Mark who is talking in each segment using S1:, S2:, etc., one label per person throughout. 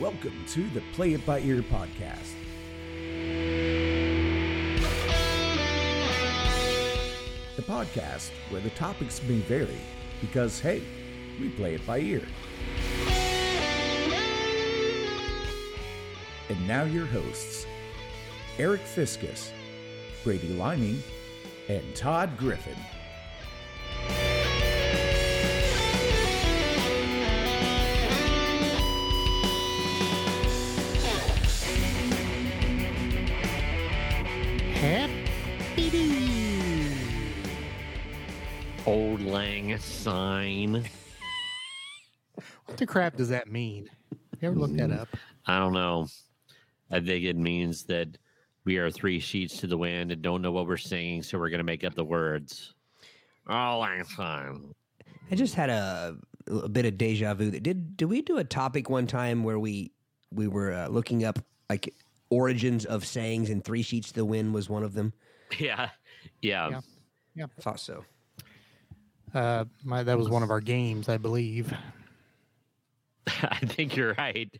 S1: Welcome to the Play It By Ear podcast. The podcast where the topics may vary because, hey, we play it by ear. And now your hosts, Eric Fiskus, Brady Liming, and Todd Griffin.
S2: Lang Syne.
S3: What the crap does that mean? You ever looked that up?
S2: I don't know. I think it means that we are three sheets to the wind and don't know what we're saying, so we're going to make up the words. Old Lang Syne.
S4: I just had a, a bit of deja vu. Did did we do a topic one time where we we were uh, looking up like origins of sayings and three sheets to the wind was one of them?
S2: Yeah. Yeah.
S3: Yeah.
S4: I thought so.
S3: Uh, my, that was one of our games, I believe.
S2: I think you're right.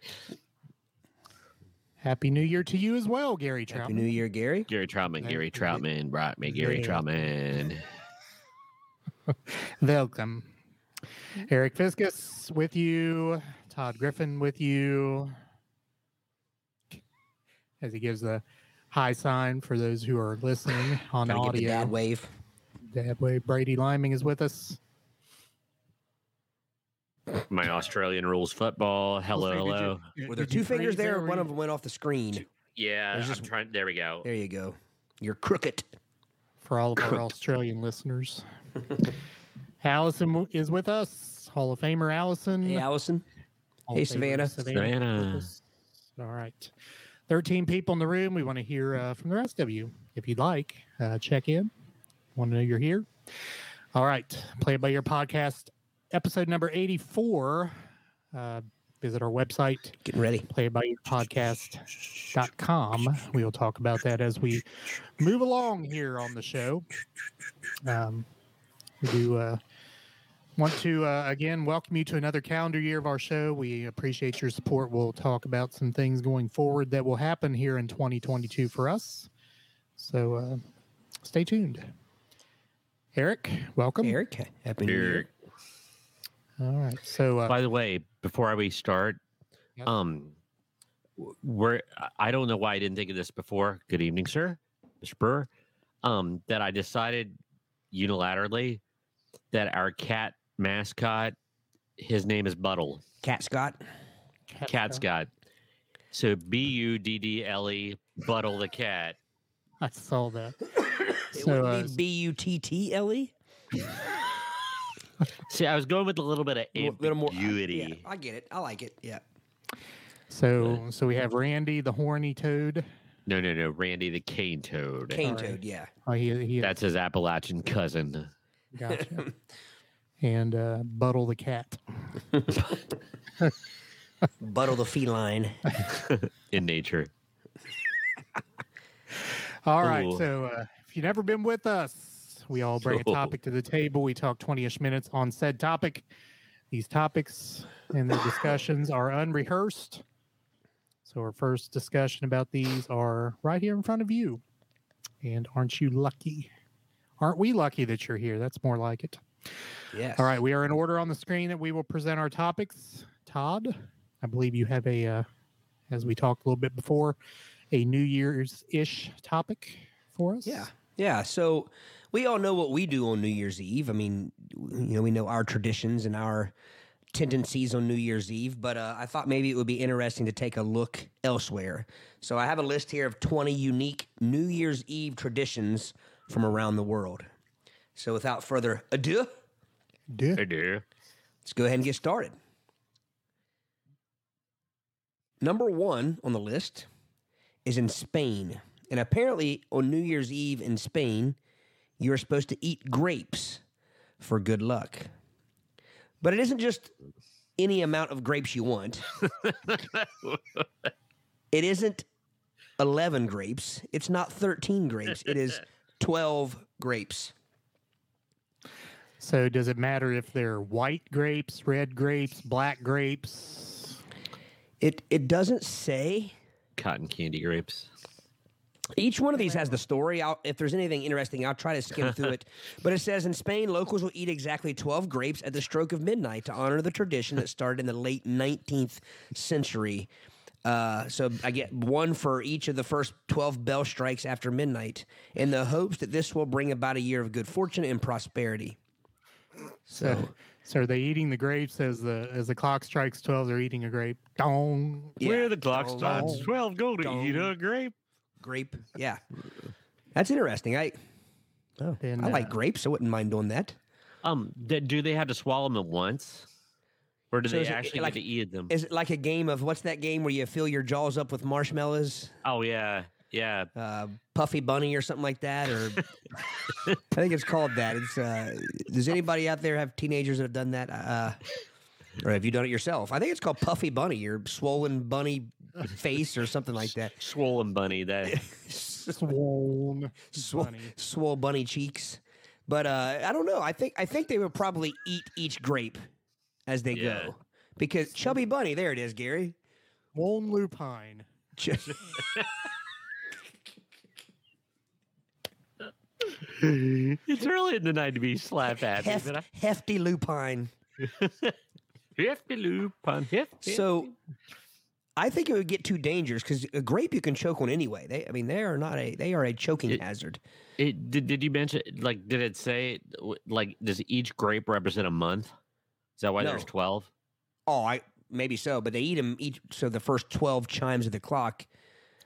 S3: Happy New Year to you as well, Gary Troutman.
S4: Happy New Year, Gary.
S2: Gary Troutman,
S3: Thank
S2: Gary
S3: you.
S2: Troutman brought me Gary
S3: Yeah.
S2: Troutman.
S3: Welcome. Eric Fiskus with you. Todd Griffin with you. As he gives the high sign for those who are listening on
S4: Gotta get the
S3: audio.
S4: dad wave.
S3: Dad Wave Brady Liming is with us.
S2: My Australian rules football. Hello,
S3: Did
S2: hello.
S4: Were there
S3: did
S4: two fingers there?
S3: or
S4: Or one of them went off the screen.
S2: Yeah,
S4: There's
S2: I'm
S4: just-
S2: trying. There we go.
S4: There you go. You're crooked.
S3: for all of our Australian listeners. Allison is with us, Hall of Famer Allison.
S4: Hey, Allison.
S3: Hall
S4: hey,
S3: of Famer
S4: Savannah.
S2: Savannah.
S3: All right. 13 people in the room. We want to hear uh, from the rest of you. If you'd like, uh, check in. Want to know you're here. All right. Play it by ear podcast, episode number 84. Uh, visit our website,
S4: Getting ready.
S3: play by playbyyourpodcast.com. We will talk about that as we move along here on the show. Um, we do uh, want to, uh, again, welcome you to another calendar year of our show. We appreciate your support. We'll talk about some things going forward that will happen here in 2022 for us. So uh, stay tuned. Eric, welcome.
S4: Eric. Happy New Year.
S2: Eric.
S3: All right. So, uh,
S2: By the way, before we start,
S3: Yep.
S2: um, we're I don't know why I didn't think of this before. Good evening, sir, Mr. Burr. Um, that I decided unilaterally that our cat mascot, his name is Buttle,
S4: Cat Scott.
S2: Cat Scott. So B U D D L E, Buttle the cat.
S3: I saw that.
S4: It
S3: So,
S4: would
S3: uh,
S4: be B U T T L E.
S2: See, I was going with a little bit of
S4: A little more.
S2: ambiguity.
S4: Yeah, I get it. I like it. Yeah.
S3: So, so we have Randy, the horny toad.
S2: No, no, no, Randy the cane toad.
S4: Cane
S3: All right.
S4: toad. Yeah.
S3: Oh, he, he
S2: That's his Appalachian cousin.
S3: gotcha. and uh, Buttle the cat.
S4: Buttle the feline.
S2: in nature.
S3: All right.
S2: Ooh.
S3: So, uh, if you've never been with us, we all bring a topic to the table. We talk 20 ish minutes on said topic. These topics and the discussions are unrehearsed. So, our first discussion about these are right here in front of you. And aren't you lucky? Aren't we lucky that you're here? That's more like it.
S4: Yes.
S3: All right, we are in order on the screen that we will present our topics. Todd, I believe you have a, uh, as we talked a little bit before, a New Year's ish topic for us.
S4: Yeah. Yeah. So we all know what we do on New Year's Eve. I mean, you know, we know our traditions and our tendencies on New Year's Eve, but uh, I thought maybe it would be interesting to take a look elsewhere. So I have a list here of 20 unique New Year's Eve traditions from around the world. So without further ado,
S3: Duh.
S2: I do.
S4: Let's go ahead and get started. Number one on the list is in Spain. And apparently, on New Year's Eve in Spain, you're supposed to eat grapes for good luck. But it isn't just any amount of grapes you want, it isn't 11 grapes, it's not 13 grapes, it is 12 grapes.
S3: So, does it matter if they're white grapes, red grapes, black grapes?
S4: It it doesn't say.
S2: Cotton candy grapes.
S4: Each one of these has the story. I'll, if there's anything interesting, I'll try to skim through it. But it says in Spain, locals will eat exactly 12 grapes at the stroke of midnight to honor the tradition that started in the late 19th century. Uh, so I get one for each of the first 12 bell strikes after midnight in the hopes that this will bring about a year of good fortune and prosperity. So,
S3: So are they eating the grapes as the as the clock strikes twelve? They're eating a grape. Dong.
S4: yeah,
S2: Where the clock
S4: Dong.
S2: strikes twelve, go to eat a grape.
S4: Grape. Yeah. That's interesting. I oh,
S3: And,
S4: I like
S3: uh,
S4: grapes. I wouldn't mind doing that.
S2: Um, th- do they have to swallow them at once, or do
S4: So
S2: they
S4: is it
S2: actually
S4: like-
S2: get to eat them?
S4: Is it like a game of what's that game where you fill your jaws up with marshmallows?
S2: Oh yeah, yeah.
S4: uh, Puffy Bunny or something like that, or I think it's called that. It's uh, does anybody out there have teenagers that have done that, uh, or have you done it yourself? I think it's called Puffy Bunny or swollen bunny face or something like that.
S2: Swollen bunny. That
S3: Swollen.
S4: Swole,
S3: bunny.
S4: swole bunny cheeks. But uh, I don't know. I think I think they would probably eat each grape as they
S2: Yeah.
S4: go because chubby bunny. There it is, Gary.
S3: Swollen lupine.
S4: Ch-
S2: it's early in the night to be slap happy,
S4: hef-
S2: but I
S4: hefty lupine.
S2: hefty lupine. hefty.
S4: So I think it would get too dangerous because a grape you can choke on anyway. They, I mean, they are not a they are a choking
S2: It-
S4: hazard.
S2: It, did, did you mention like did it say like does each grape represent a month? Is that why there's
S4: No.
S2: twelve?
S4: Oh, I maybe so, but they eat them each. So the first twelve chimes of the clock.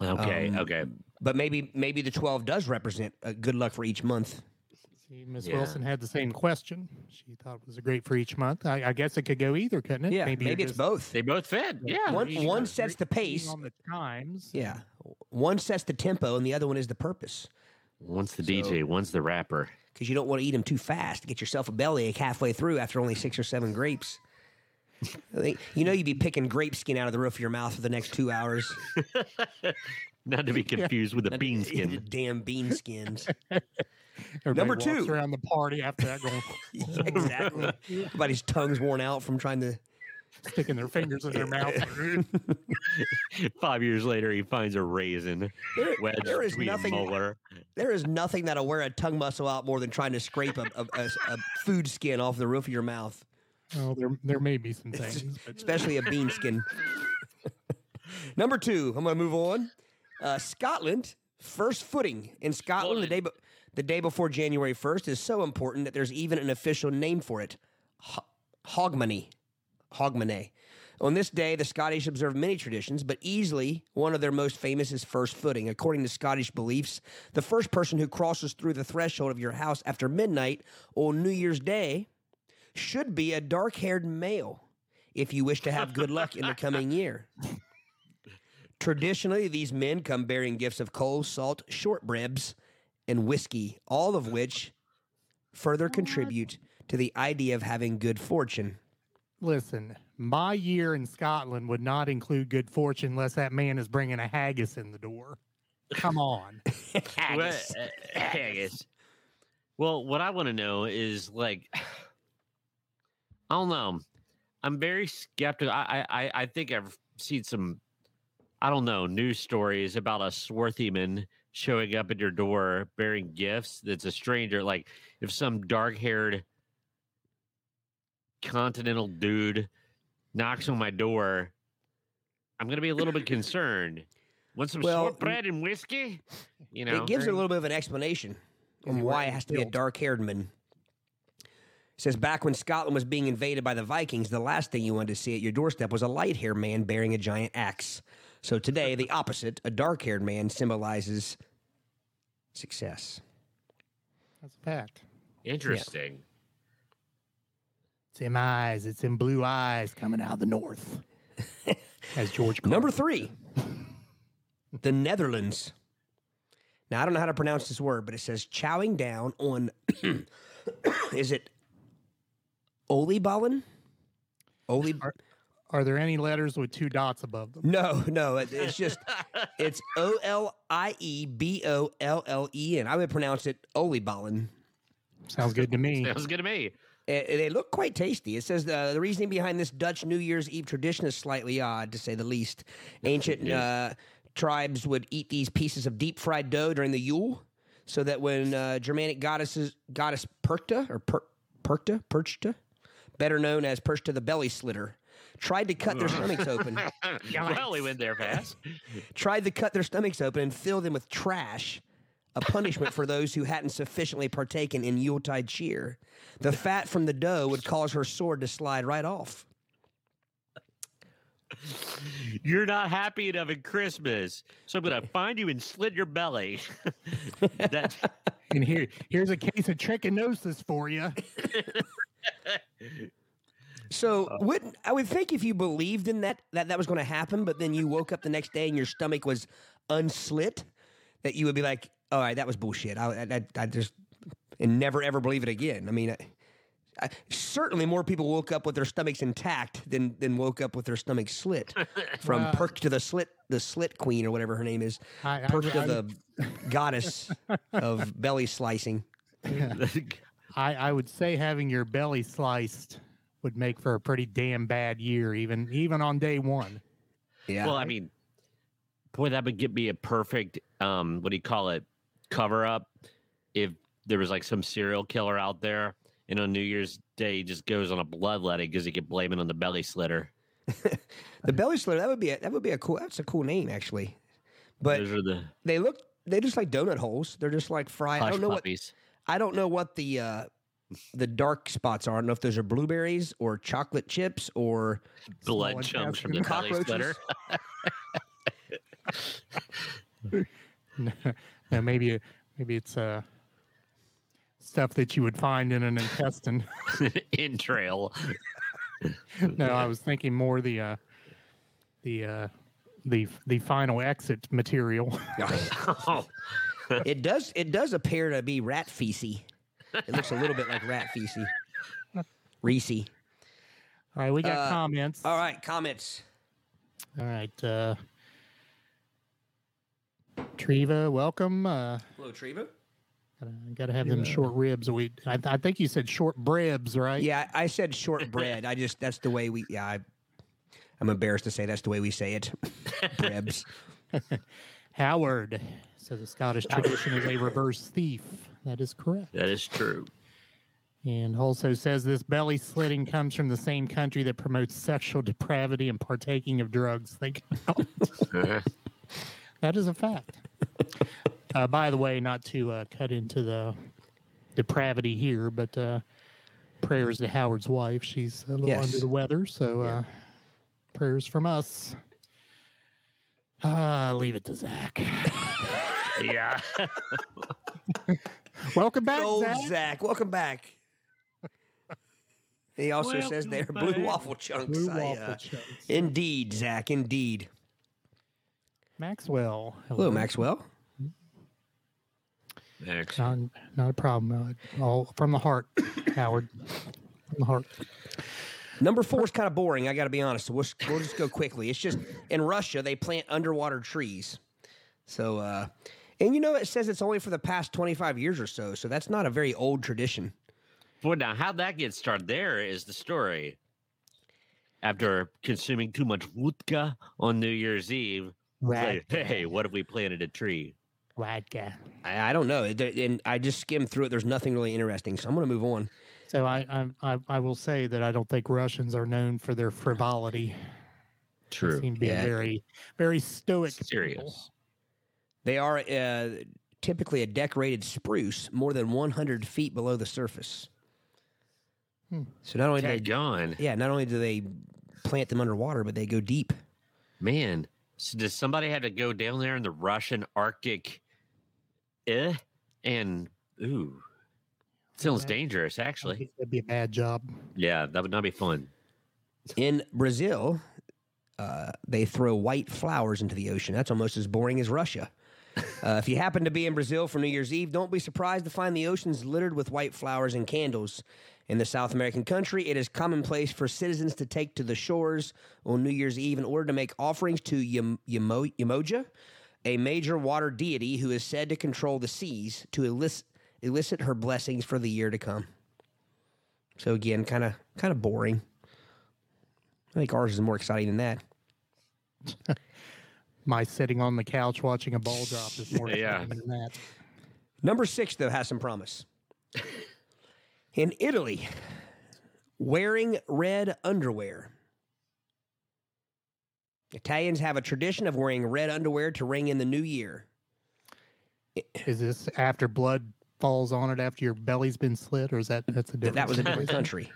S2: Okay,
S4: Um,
S2: okay.
S4: But maybe maybe the twelve does represent uh, good luck for each month.
S3: See, Miss
S2: Yeah.
S3: Wilson had the same question. She thought it was a grape for each month. I, I guess it could go either, couldn't it?
S4: Yeah, maybe,
S3: you're
S4: it's
S3: just
S4: both.
S2: They both fit. Yeah.
S4: One
S3: eating
S4: one
S3: a
S4: sets the pace.
S3: on the times.
S4: Yeah, one sets the tempo, and the other one is the purpose.
S2: One's the DJ, one's the rapper.
S4: Because you don't want to eat them too fast. Get yourself a bellyache halfway through after only six or seven grapes. You know you'd be picking grape skin out of the roof of your mouth for the next two hours.
S2: Not to be confused with the bean skin.
S4: Damn bean skins.
S3: Everybody
S4: Number
S3: walks
S4: two.
S3: around the party after that, going
S4: exactly. Everybody's tongue's worn out from trying to.
S3: sticking their fingers in their mouth.
S2: Five years later, he finds a raisin
S4: There,
S2: wedged
S4: there is
S2: between a
S4: nothing.
S2: molar.
S4: There is nothing that'll wear a tongue muscle out more than trying to scrape a, a, a, a food skin off the roof of your mouth,
S3: oh, there there may be some things.
S4: Especially a bean skin. Number two, I'm going to move on. Uh, Scotland, first footing in Scotland the day, be- the day before January 1st is so important that there's even an official name for it Ho- Hogmanay. Hogmanay. On this day, the Scottish observe many traditions, but easily one of their most famous is first footing. According to Scottish beliefs, the first person who crosses through the threshold of your house after midnight on New Year's Day should be a dark haired male if you wish to have good luck in the coming year. Traditionally, these men come bearing gifts of coal, salt, shortbreads, and whiskey, all of which further contribute to the idea of having good fortune.
S3: listen, my year in Scotland would not include good fortune unless that man is bringing a haggis in the door. Come on.
S2: Well,
S4: Haggis.
S2: uh, haggis. Well, what I want to know is like, I don't know. I'm very skeptical. I, I, I- I think I've seen some, I don't know, news stories about a swarthyman showing up at your door bearing gifts. That's a stranger. Like if some dark haired continental dude knocks on my door, I'm gonna be a little bit concerned. Want some
S4: Well,
S2: shortbread and whiskey? You know,
S4: it gives a little bit of an explanation on why it has to be a dark haired man. Says back when Scotland was being invaded by the Vikings, the last thing you wanted to see at your doorstep was a light haired man bearing a giant axe. So today, the opposite, a dark haired man, symbolizes success.
S3: That's a fact.
S2: Interesting.
S3: It's in eyes. It's in blue eyes coming out of the north. As George Carlin
S4: Number three, the Netherlands. Now, I don't know how to pronounce this word, but it says chowing down on, is it Olieballen? Oli?
S3: Are there any letters with two dots above them?
S4: No, no, it- it's just, it's O L I E B O L L E N. I would pronounce it Olieballen.
S3: Sounds good to me.
S2: Sounds good to me.
S4: They look quite tasty. It says uh, the reasoning behind this Dutch New Year's Eve tradition is slightly odd, to say the least. Ancient uh, tribes would eat these pieces of deep fried dough during the Yule, so that when uh, Germanic goddesses, goddess Perchta or per, Perchta, Perchta, better known as Perchta the belly slitter, tried to cut their stomachs open,
S2: well, we went there fast.
S4: tried to cut their stomachs open and fill them with trash, a punishment for those who hadn't sufficiently partaken in Yuletide cheer. The fat from the dough would cause her sword to slide right off.
S2: You're not happy enough at Christmas, so I'm gonna find you and slit your belly. that
S3: And here, here's a case of trichinosis for you.
S4: So uh. would I would think if you believed in that that that was going to happen, but then you woke up the next day and your stomach was unslit, that you would be like, "All right, that was bullshit." I I, I just and never ever believe it again. I mean, I, I, certainly more people woke up with their stomachs intact than than woke up with their stomachs slit from
S3: Well-
S4: Perchta the slit the slit queen or whatever her name is,
S3: I, I,
S4: Perchta
S3: I-
S4: the goddess of belly slicing.
S3: I, I would say having your belly sliced would make for a pretty damn bad year, even even on day one.
S4: Yeah.
S2: well, I mean, boy, that would give me a perfect um, what do you call it, cover up if there was like some serial killer out there and on New Year's Day he just goes on a bloodletting because he could blame it on the belly slitter.
S4: the belly slitter that would be a, that would be a cool that's a cool name actually. But
S2: Those are the
S4: they look they just like donut holes. They're just like fried. I don't know what. I don't know what the uh, the dark spots are. I don't know if those are blueberries or chocolate chips or
S2: Blood chunks from the
S3: intestine.
S2: belly slitter.
S3: now maybe maybe it's uh, stuff that you would find in an intestine.
S2: Entrail.
S3: no, I was thinking more the uh, the uh, the the final exit material.
S2: Oh,
S4: it does it does appear to be rat feces. It looks a little bit like rat feces. Reese.
S3: All right, we got
S4: Uh,
S3: comments.
S4: All right, comments.
S3: All right, uh, Treva, welcome. Uh,
S4: Hello, Treva.
S3: gotta, gotta have them short ribs. We, I, I think you said short bribs, right?
S4: Yeah, I said shortbread. I just that's the way we. Yeah, I, I'm embarrassed to say that's the way we say it. Brebs.
S3: Howard says the Scottish tradition is a reverse thief. That is correct.
S2: that is true.
S3: And also says this belly slitting comes from the same country that promotes sexual depravity and partaking of drugs. Think
S2: Uh,
S3: that is a fact. uh, by the way, not to uh, cut into the depravity here, but uh, prayers to Howard's wife. She's a little
S4: Yes.
S3: under the weather, so uh, prayers from us. Uh, leave it to Zach.
S2: yeah.
S3: Welcome back,
S4: Old
S3: Zach.
S4: Zach. welcome back. He also says they're blue waffle chunks.
S3: Blue
S4: I,
S3: waffle
S4: uh,
S3: chunks.
S4: indeed, Zach. Indeed.
S3: Maxwell.
S4: Hello, Maxwell.
S2: Excellent.
S3: Not, not a problem. Uh, all from the heart, Howard. From the heart.
S4: Number four is kind of boring. I got to be honest. So we'll, we'll just go quickly. It's just in Russia they plant underwater trees. So, uh, and you know it says it's only for the past twenty five years or so. So that's not a very old tradition.
S2: Well, now how that gets started there is the story. After consuming too much vodka on New Year's Eve, like, hey, what if we planted a tree?
S3: Vodka.
S4: I, I don't know. And I just skimmed through it. There's nothing really interesting. So I'm going to move on.
S3: So I, I I I will say that I don't think Russians are known for their frivolity.
S2: True.
S3: They seem to be
S4: Yeah.
S3: very very stoic. people.
S2: Serious.
S4: They are uh, typically a decorated spruce more than 100 feet below the surface.
S3: Hmm.
S4: So not only do they,
S2: Gone.
S4: yeah, not only do they plant them underwater, but they go deep.
S2: Man, so does somebody have to go down there in the Russian Arctic? Eh? And ooh, sounds dangerous. Actually,
S3: That'd be a bad job.
S2: yeah, that would not be fun.
S4: In Brazil, uh, they throw white flowers into the ocean. That's almost as boring as Russia. Uh, if you happen to be in Brazil for New Year's Eve, don't be surprised to find the oceans littered with white flowers and candles. In the South American country, it is commonplace for citizens to take to the shores on New Year's Eve in order to make offerings to Yemoja, a major water deity who is said to control the seas, to elicit, elicit her blessings for the year to come. So again, kind of kind of boring. I think ours is more exciting than that.
S3: My sitting on the couch watching a ball drop is more
S2: Yeah.
S3: than that.
S4: Number six, though, has some promise. In Italy, wearing red underwear. Italians have a tradition of wearing red underwear to ring in the new year.
S3: Is this after blood falls on it after your belly's been slit, or is that that's a different?
S4: That was a different country.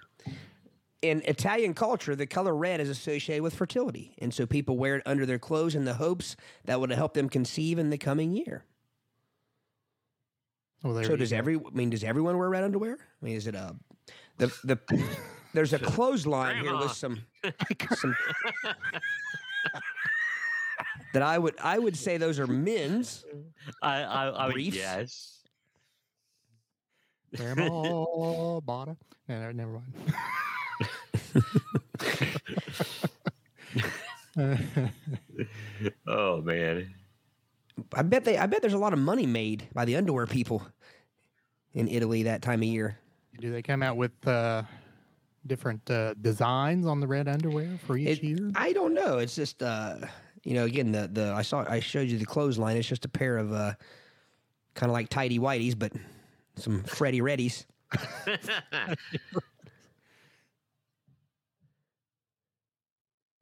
S4: In Italian culture, the color red is associated with fertility, and so people wear it under their clothes in the hopes that would help them conceive in the coming year.
S3: Well, there
S4: So does
S3: go.
S4: every? I mean, does everyone wear red underwear? I mean, is it a the the? There's a clothesline here with some some that I would I would say those are men's.
S2: I, I, I would yes.
S3: Grandma bought it. No, never mind.
S2: Oh man.
S4: I bet they I bet there's a lot of money made by the underwear people in Italy that time of year.
S3: Do they come out with uh, different uh, designs on the red underwear for each
S4: It-
S3: year?
S4: I don't know. It's just uh you know again the the I saw I showed you the clothesline. It's just a pair of uh kind of like tidy whities, but some Freddy Reddies.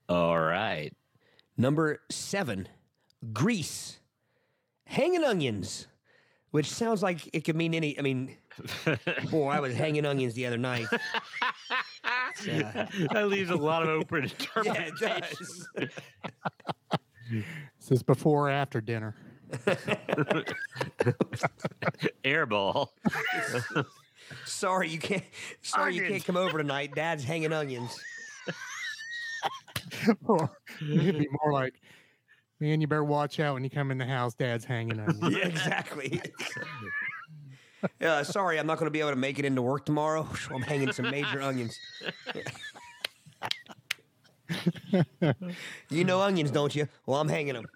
S2: All right.
S4: Number seven, grease, Hanging onions, which sounds like it could mean any. I mean, boy, I was hanging onions the other night. Uh,
S2: that leaves a lot of open
S4: yeah, it
S2: interpretation.
S4: does.
S3: Is before or after dinner?
S2: Airball.
S4: Sorry, you can't. Sorry, you can't come over tonight. Dad's hanging onions.
S3: Or It'd be more like, man, you better watch out when you come in the house. Dad's hanging on you.
S4: Yeah, exactly. Uh, sorry, I'm not going to be able to make it into work tomorrow. I'm hanging some major onions. you know onions, don't you? Well, I'm hanging them.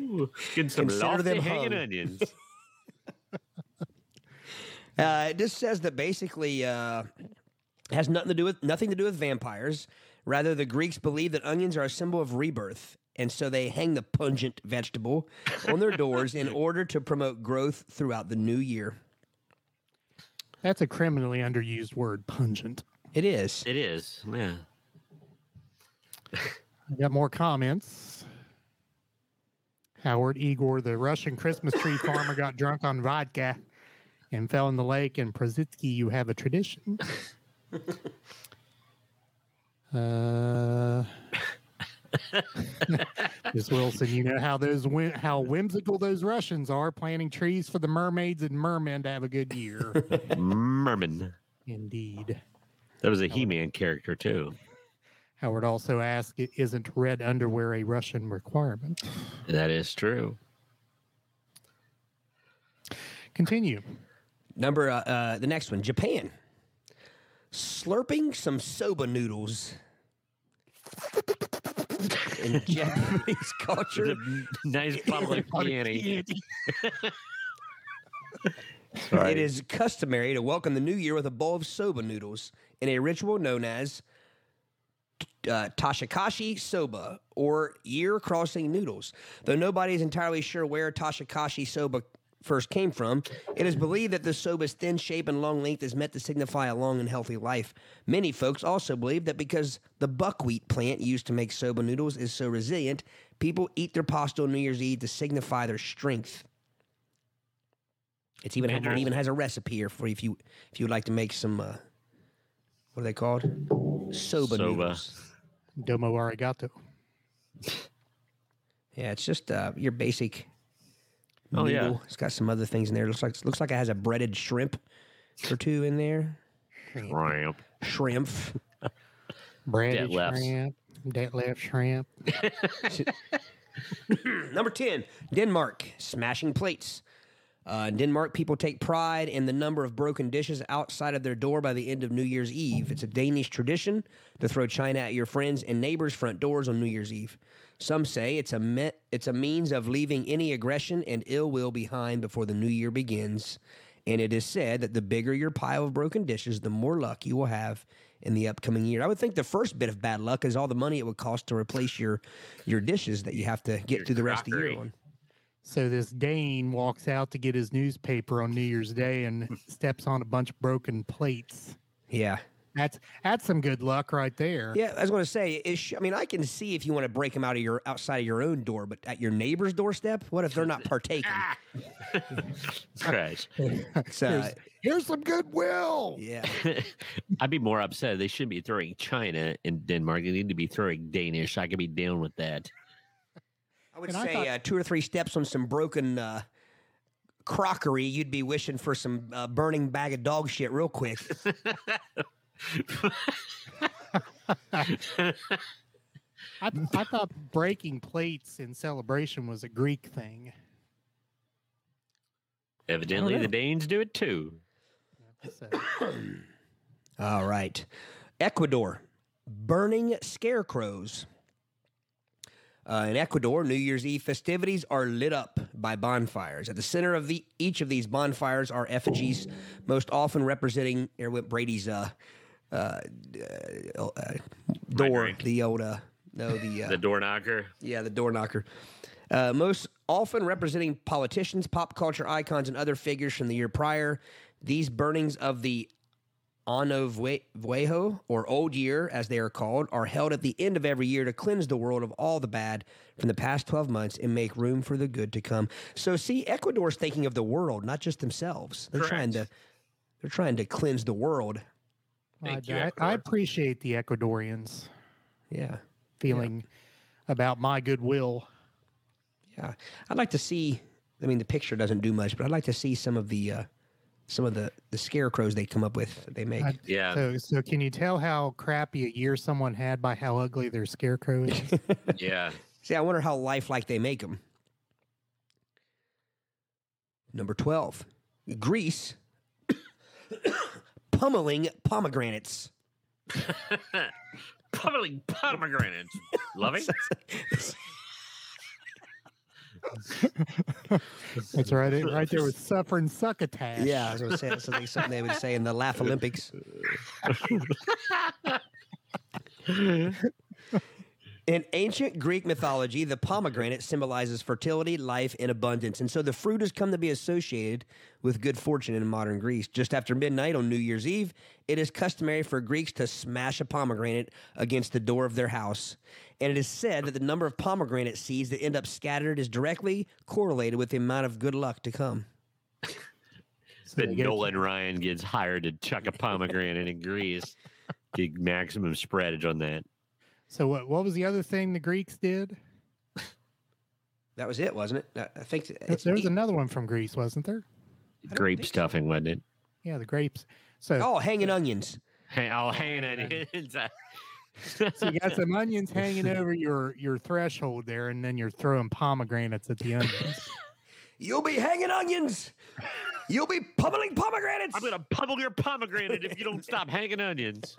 S2: Ooh, Getting some
S4: Consider
S2: lofty
S4: them
S2: hanging
S4: hung.
S2: onions.
S4: Uh, it just says that basically uh, has nothing to do with nothing to do with vampires. Rather, the Greeks believe that onions are a symbol of rebirth, and so they hang the pungent vegetable on their doors in order to promote growth throughout the new year.
S3: That's a criminally underused word, pungent.
S4: It is.
S2: It is. Yeah.
S3: I got more comments. Howard Igor, the Russian Christmas tree farmer, got drunk on vodka and fell in the lake. And Prozitsky, you have a tradition. uh, Miss Wilson, you know how those whim- how whimsical those Russians are, planting trees for the mermaids and mermen to have a good year.
S2: Merman.
S3: Indeed.
S2: That was a He-Man character too.
S3: Howard also asked, "I- "Isn't red underwear a Russian requirement?"
S2: That is true.
S3: Continue.
S4: Number uh, uh, the next one, Japan. Slurping some soba noodles. In Japanese culture,
S2: nice bottle of peony.
S4: it is customary to welcome the new year with a bowl of soba noodles in a ritual known as uh, Toshikoshi soba or year crossing noodles. Though nobody is entirely sure where Toshikoshi soba first came from, it is believed that the soba's thin shape and long length is meant to signify a long and healthy life. Many folks also believe that because the buckwheat plant used to make soba noodles is so resilient, people eat their pasta on New Year's Eve to signify their strength. It's even it even has a recipe here for if you if you would like to make some uh, what are they called? Soba,
S2: Soba.
S4: noodles.
S3: Domo arigato.
S4: Yeah, it's just uh, your basic
S2: Oh, yeah.
S4: It's got some other things in there. looks like looks like it has a breaded shrimp or two in there.
S2: Shrimp.
S4: Shrimp.
S3: Breaded
S2: lefts.
S3: shrimp, dead left shrimp.
S4: Number 10, Denmark, smashing plates. Uh, in Denmark, people take pride in the number of broken dishes outside of their door by the end of New Year's Eve. It's a Danish tradition to throw china at your friends and neighbors' front doors on New Year's Eve. Some say it's a me- it's a means of leaving any aggression and ill will behind before the new year begins. And it is said that the bigger your pile of broken dishes, the more luck you will have in the upcoming year. I would think the first bit of bad luck is all the money it would cost to replace your your dishes that you have to get
S2: Your
S4: through the rest of the year on.
S3: So this Dane walks out to get his newspaper on New Year's Day and steps on a bunch of broken plates.
S4: Yeah.
S3: That's that's some good luck right there.
S4: Yeah, I was going to say, it sh- I mean, I can see if you want to break them out of your outside of your own door, but at your neighbor's doorstep, what if they're not partaking?
S2: Trash.
S4: It's, uh,
S3: Here's, here's some goodwill.
S4: yeah,
S2: I'd be more upset. They shouldn't be throwing China in Denmark. They need to be throwing Danish. I could be down with that.
S4: I would
S3: And I
S4: say
S3: thought-
S4: uh, two or three steps on some broken uh, crockery, you'd be wishing for some uh, burning bag of dog shit real quick.
S3: I, I thought breaking plates in celebration was a Greek thing.
S2: Evidently, the Danes do it too.
S3: So,
S4: All right, Ecuador, burning scarecrows. Uh, in Ecuador, New Year's Eve festivities are lit up by bonfires. At the center of the, each of these bonfires are effigies, most often representing here went Brady's uh, uh, uh, uh, door, the old uh, no the uh,
S2: The door knocker.
S4: yeah the door knocker. Uh, most often representing politicians, pop culture icons, and other figures from the year prior. These burnings of the Ano Vue- Viejo, or Old Year, as they are called, are held at the end of every year to cleanse the world of all the bad from the past 12 months and make room for the good to come. So, see, Ecuador's thinking of the world, not just themselves. They're trying to they're trying to cleanse the world.
S3: I,
S2: Thank you,
S3: I- I appreciate the Ecuadorians
S4: Yeah,
S3: feeling about my goodwill.
S4: yeah. I'd like to see. I mean, the picture doesn't do much, but I'd like to see some of the uh, some of the the scarecrows they come up with. They make.
S3: I-
S2: Yeah.
S3: So, so can you tell how crappy a year someone had by how ugly their scarecrow is?
S2: yeah.
S4: See, I wonder how lifelike they make them. Number 12, Greece pummeling pomegranates.
S2: Pummeling pomegranates. Loving?
S3: That's right, it- right there with suffering succotash.
S4: Yeah, I was going to say that's something, something they would say in the Laugh Olympics. In ancient Greek mythology, the pomegranate symbolizes fertility, life, and abundance. And so the fruit has come to be associated with good fortune in modern Greece. Just after midnight on New Year's Eve, it is customary for Greeks to smash a pomegranate against the door of their house. And it is said that the number of pomegranate seeds that end up scattered is directly correlated with the amount of good luck to come.
S3: So
S2: But
S3: they get-
S2: Nolan Ryan gets hired to chuck a pomegranate in Greece. Get maximum spreadage on that.
S3: So what? What was the other thing the Greeks did?
S4: That was it, wasn't it? I I think
S3: There
S4: it's
S3: there was another one from Greece, wasn't there?
S2: Grape
S4: think so.
S2: stuffing, wasn't it?
S3: Yeah, the grapes. So,
S4: oh, hanging onions.
S2: Hey, oh, hanging on
S3: so you got some onions hanging over your your threshold there, and then you're throwing pomegranates at the onions.
S4: You'll be hanging onions. You'll be pummeling pomegranates.
S2: I'm gonna pummel your pomegranate if you don't stop hanging onions.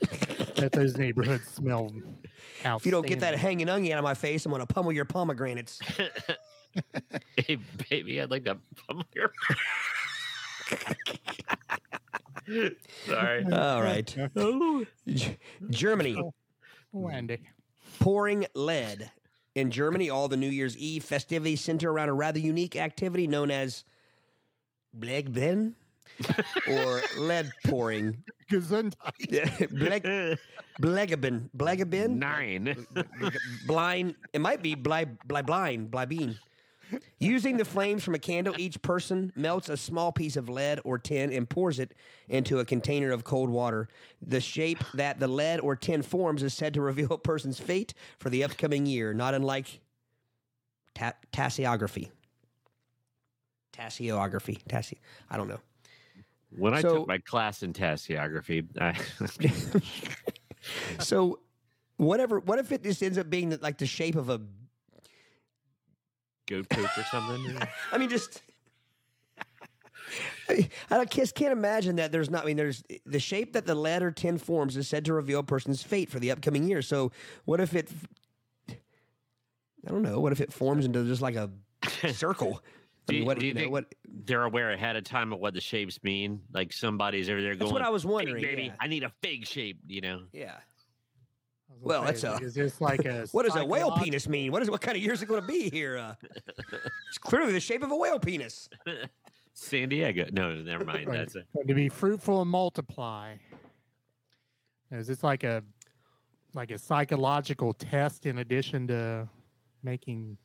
S3: that those neighborhoods smell
S4: If you don't get that hanging onion out of my face, I'm going to pummel your pomegranates.
S2: hey, baby, I'd like to pummel your. Sorry.
S4: All right. G- Germany
S3: Oh, Andy.
S4: pouring lead. In Germany, all the New Year's Eve festivities center around a rather unique activity known as Blegbin or lead pouring.
S3: Gesundheit.
S4: Bleg, Blegabin. Blegabin?
S2: Nine.
S4: blind. It might be bli, bli, blind, blibine. Using the flames from a candle, each person melts a small piece of lead or tin and pours it into a container of cold water. The shape that the lead or tin forms is said to reveal a person's fate for the upcoming year, not unlike ta- tasseography. Tasseography. Tassi. I don't know.
S2: When I
S4: So-
S2: took my class in tasseography, I,
S4: So, whatever. What if it just ends up being like the shape of a?
S2: goat poop or something.
S4: I mean, just. I, I just can't imagine that there's not. I mean, there's the shape that the or tin forms is said to reveal a person's fate for the upcoming year. So, what if it? I don't know. What if it forms into just like a circle? I mean, what
S2: do you
S4: you know,
S2: think
S4: what?
S2: They're aware ahead of time of what the shapes mean. Like somebody's over there going.
S4: That's what I was wondering.
S2: baby,
S4: yeah.
S2: I need a fig shape. You know,
S4: yeah.
S3: I was gonna
S4: Well,
S3: say,
S4: that's
S3: is-
S4: a-
S3: Is this like a
S4: What does a whale penis mean? What is what kind of years it going to be here? Uh, it's clearly the shape of a whale penis.
S2: San Diego. No, never mind.
S3: Right.
S2: That's a,
S3: going to be fruitful and multiply. Is this like a like a psychological test in addition to making,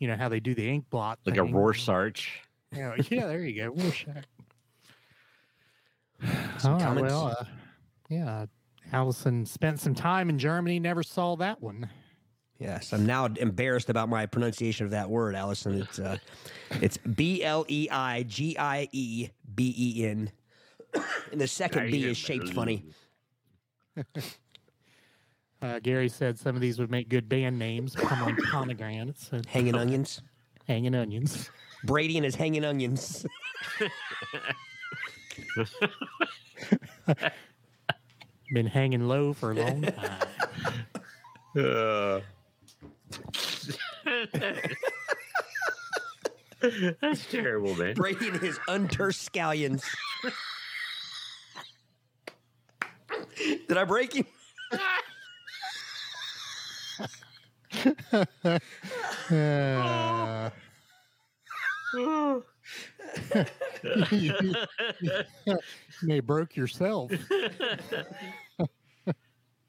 S3: you know, how they do the ink blot?
S2: like a
S3: thing?
S2: Rorschach.
S3: Yeah, yeah, there you go. Rorschach. All right,
S4: comments?
S3: well, uh, yeah, Allison spent some time in Germany, never saw that one.
S4: Yes, I'm now embarrassed about my pronunciation of that word, Allison. It's uh, it's B L E I G I E B E N, and the second B is shaped funny.
S3: Uh, Gary said some of these would make good band names, pummeling pomegranates and
S4: Hanging onions.
S3: hanging onions.
S4: Brady and his hanging onions.
S3: Been hanging low for a long time.
S2: Uh. That's terrible, man.
S4: Brady and his unterscallions. scallions. Did I break you?
S3: Uh, you may broke yourself.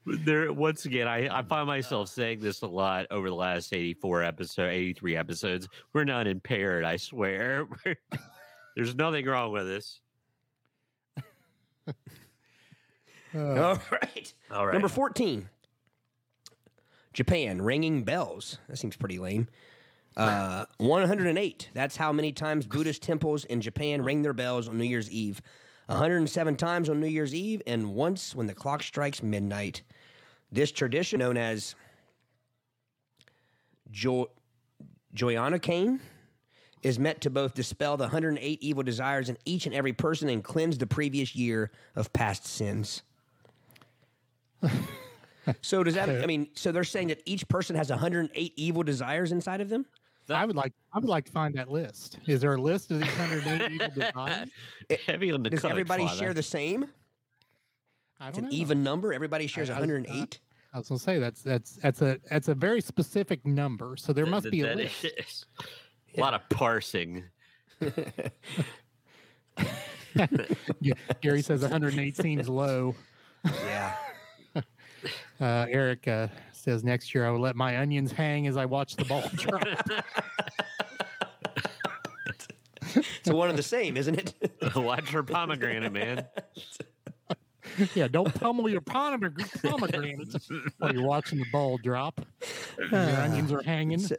S2: there once again I, I find myself saying this a lot over the last 84 episode 83 episodes we're not impaired i swear there's nothing wrong with us
S3: Uh,
S4: All right.
S2: all right
S4: Number 14. Japan, ringing bells. That seems pretty lame. Uh, 108. That's how many times Buddhist temples in Japan ring their bells on New Year's Eve. 107 times on New Year's Eve, and once when the clock strikes midnight. This tradition, known as jo- Joya no Kane, is meant to both dispel the 108 evil desires in each and every person and cleanse the previous year of past sins. so does that? I mean, so they're saying that each person has 108 evil desires inside of them.
S3: I would like I would like to find that list. Is there a list of these 108 evil desires?
S2: Eh, heavy on the
S4: Does everybody
S2: Father.
S4: share the same?
S3: I
S4: It's
S3: don't
S4: an
S3: know.
S4: even number. Everybody shares
S3: I- I-
S4: 108.
S3: I was gonna say that's that's that's a that's a very specific number. So there
S2: Th-
S3: must
S2: th-
S3: be a list.
S2: is a lot of parsing
S3: Yeah, Gary says 108 seems low.
S4: yeah.
S3: Uh, Eric uh, says next year I will let my onions hang as I watch the ball drop.
S4: So one of the same, isn't it?
S2: watch for pomegranate man
S3: yeah, don't pummel your pomegranate pomegranates while you're watching the ball drop. Your onions are hanging.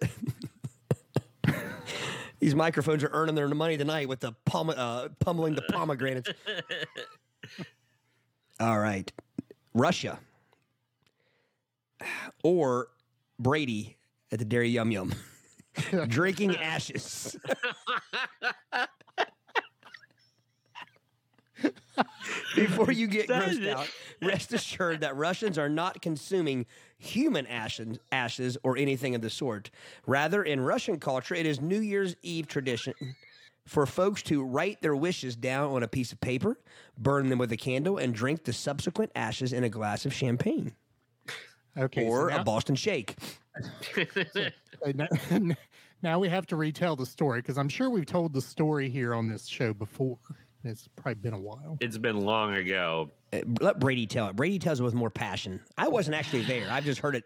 S4: These microphones are earning their money tonight with the pom- uh, pummeling the pomegranates. All right, Russia or Brady at the Dairy Yum Yum, drinking ashes. Before you get grossed out, rest assured that Russians are not consuming human ashes, ashes or anything of the sort. Rather, in Russian culture, it is New Year's Eve tradition for folks to write their wishes down on a piece of paper, burn them with a candle, and drink the subsequent ashes in a glass of champagne
S3: Okay, so
S4: or
S3: now-
S4: a Boston shake.
S3: Uh, n- now we have to retell the story because I'm sure we've told the story here on this show before. It's probably been a while.
S2: it's been long ago
S4: Uh, Let Brady tell it. Brady tells it with more passion. I wasn't actually there. I've just heard it.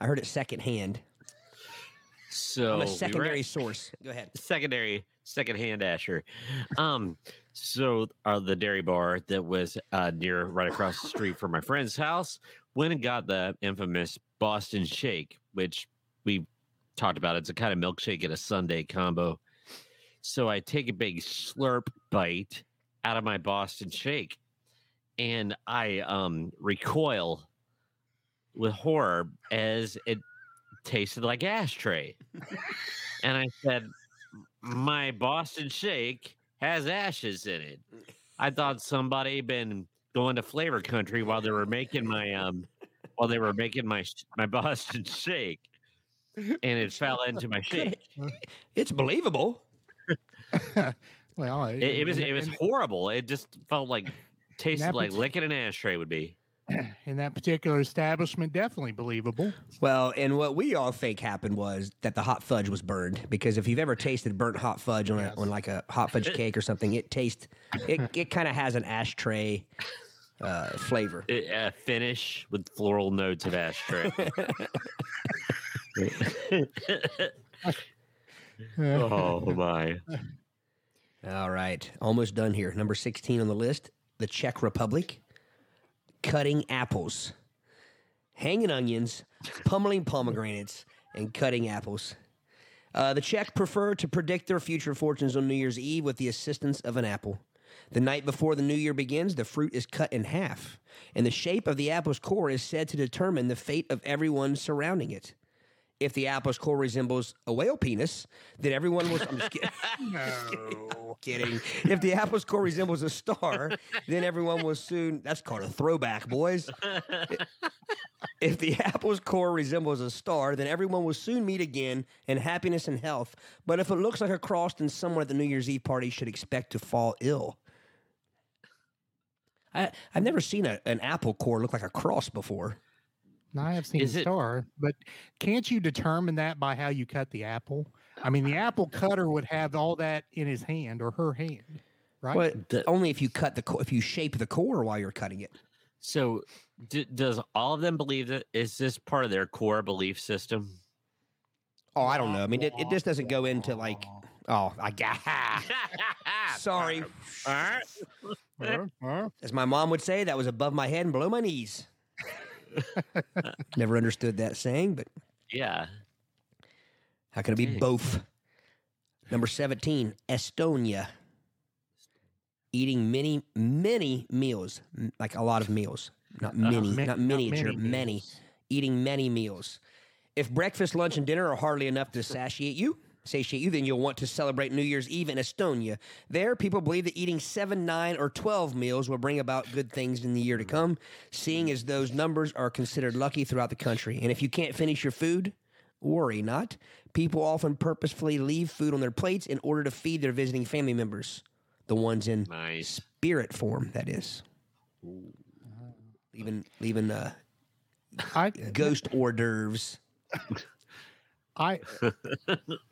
S4: I heard it secondhand.
S2: so
S4: I'm a
S2: were
S4: secondary
S2: at-
S4: source. Go ahead.
S2: secondary secondhand asher um so uh, the dairy bar that was uh near right across the street from my friend's house went and got the infamous boston shake which we talked about. It's a kind of milkshake and a sunday combo. So i take a big slurp bite out of my boston shake and i um recoil with horror as it tasted like ashtray. And i said my Boston shake has ashes in it. I thought somebody been going to flavor country while they were making my um while they were making my my Boston shake, and it fell into my shake.
S4: It's believable.
S3: well,
S2: It, it was it was horrible. It just felt like tasted like licking an ashtray would be.
S3: in that particular establishment, definitely believable.
S4: Well, and what we all think happened was that the hot fudge was burned because if you've ever tasted burnt hot fudge on,
S3: Yes.
S4: a, on like a hot fudge cake or something, it tastes it, it kind of has an ashtray uh, flavor.
S2: It, uh, finish with floral notes of ashtray. oh my!
S4: All right, almost done here. Number 16 on the list, the Czech Republic. Cutting apples, hanging onions, pummeling pomegranates, and cutting apples. Uh, the Czech prefer to predict their future fortunes on New Year's Eve with the assistance of an apple. The night before the new year begins, the fruit is cut in half, and the shape of the apple's core is said to determine the fate of everyone surrounding it. If the apple's core resembles a whale penis, then everyone was. I'm just kidding.
S3: No.
S4: kidding. If the apple's core resembles a star, then everyone will soon. That's called a throwback, boys. If the apple's core resembles a star, then everyone will soon meet again in happiness and health. But if it looks like a cross, then someone at the New Year's Eve party should expect to fall ill. I, I've never seen a, an apple core look like a cross before.
S3: No, I have seen
S2: Is
S3: a
S2: it-
S3: star, but can't you determine that by how you cut the apple? I mean, the apple cutter would have all that in his hand or her hand, right?
S4: But
S2: The-
S4: only if you cut the co- if you shape the core while you're cutting it.
S2: So, d- does all of them believe that? Is this part of their core belief system?
S4: Oh, I don't know. I mean, it, it just doesn't go into like. Oh, I got. Sorry. As my mom would say, that was above my head and below my knees. Never understood that saying, but
S2: Yeah.
S4: how can it be
S2: Dang.
S4: both? Number 17, Estonia. Eating many, many meals, like a lot of meals. Not uh-huh. many,
S3: ma-
S4: not miniature,
S3: many
S4: many. Eating many meals. If breakfast, lunch, and dinner are hardly enough to satiate you, satiate you, then you'll want to celebrate New Year's Eve in Estonia. There, people believe that eating seven, nine, or twelve meals will bring about good things in the year to come, seeing as those numbers are considered lucky throughout the country. And if you can't finish your food, worry not. People often purposefully leave food on their plates in order to feed their visiting family members, the ones in
S2: Nice.
S4: spirit form, that is. Even leaving uh,
S3: I,
S4: ghost hors d'oeuvres.
S3: I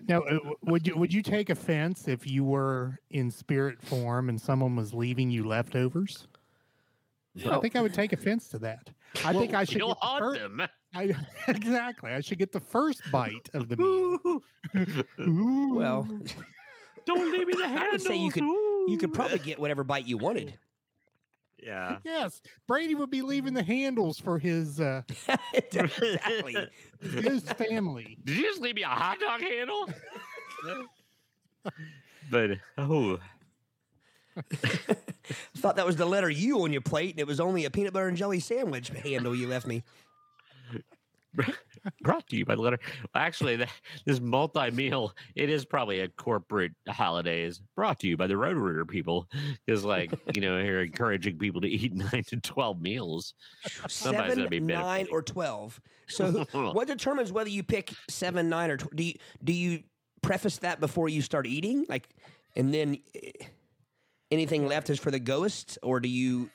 S3: now uh, would you would you take offense if you were in spirit form and someone was leaving you leftovers? I think I would take offense to that. I think I should get the
S2: haunt
S3: fir-
S2: them.
S3: I, exactly. I should get the first bite of the meal. Ooh.
S4: Well,
S2: Don't leave me the
S4: I would say you could you could probably get whatever bite you wanted.
S2: Yeah.
S3: yes, Brady would be leaving the handles for his uh,
S4: exactly.
S3: his family.
S2: Did you just leave me a hot dog handle? but oh, I
S4: Thought that was the letter U on your plate, and it was only a peanut butter and jelly sandwich handle you left me.
S2: brought to you by the letter. Actually, that, this multi meal, it is probably a corporate holidays brought to you by the Roto-Rooter people. Because, like, you know, you're encouraging people to eat nine to 12 meals. Somebody's
S4: seven,
S2: gonna be
S4: nine, or twelve. So, what determines whether you pick seven, nine, or do you do you preface that before you start eating, like, and then eh, anything left is for the ghosts, or do you?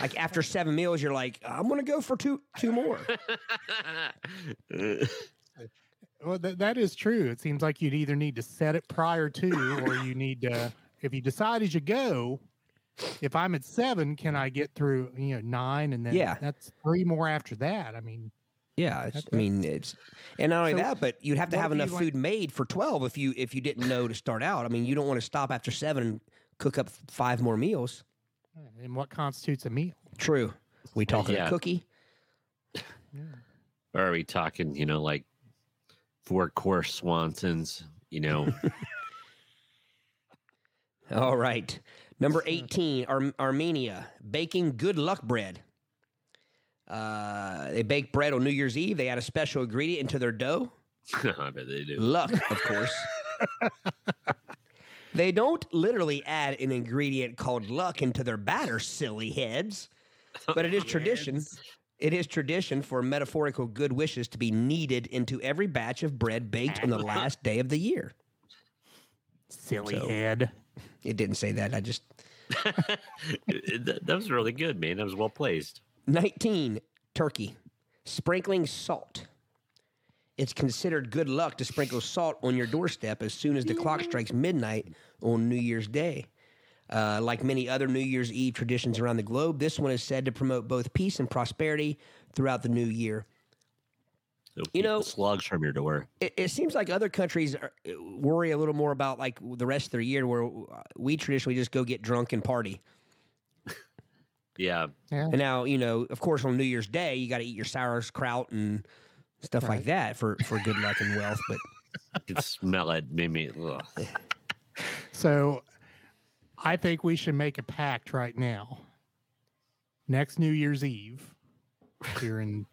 S4: Like after seven meals, you're like, I'm gonna go for two, two more.
S3: Well, that, that is true. It seems like you'd either need to set it prior to, or you need to, if you decide as you go, if I'm at seven, can I get through, you know, nine and then
S4: Yeah.
S3: that's three more after that. I mean,
S4: Yeah, it's, I mean it's, and not only
S3: So,
S4: that, but you'd have to have
S3: if you,
S4: enough
S3: like-
S4: food made for twelve if you if you didn't know to start out. I mean, you don't want to stop after seven and cook up five more meals.
S3: And what constitutes a meal?
S4: True. We talking
S2: Yeah.
S4: a cookie? Yeah.
S2: or are we talking, you know, like four course Swansons, you know?
S4: All right. Number 18, Ar- Armenia, baking good luck bread. Uh, they bake bread on New Year's Eve. They add a special ingredient into their dough.
S2: I bet they do.
S4: Luck, of course. They don't literally add an ingredient called luck into their batter, silly heads. But it is tradition. It is tradition for metaphorical good wishes to be kneaded into every batch of bread baked on the last day of the year.
S3: Silly
S4: So-
S3: head.
S4: It didn't say that. I just
S2: that, that was really good, man. That was well placed.
S4: 19 turkey sprinkling salt it's considered good luck to sprinkle salt on your doorstep as soon as the clock strikes midnight on new year's day. Uh, like many other new year's eve traditions around the globe this one is said to promote both peace and prosperity throughout the new year.
S2: So
S4: You know-
S2: slugs from your door.
S4: it, it seems like other countries are, worry a little more about like the rest of their year where we traditionally just go get drunk and party.
S2: Yeah,
S3: Yeah.
S4: And now, you know, of course, on New Year's Day, you got to eat your sauerkraut and stuff like that for, for good luck and wealth. But
S2: I could smell it. Made me. Ugh.
S3: So I think we should make a pact right now. Next New Year's Eve, here in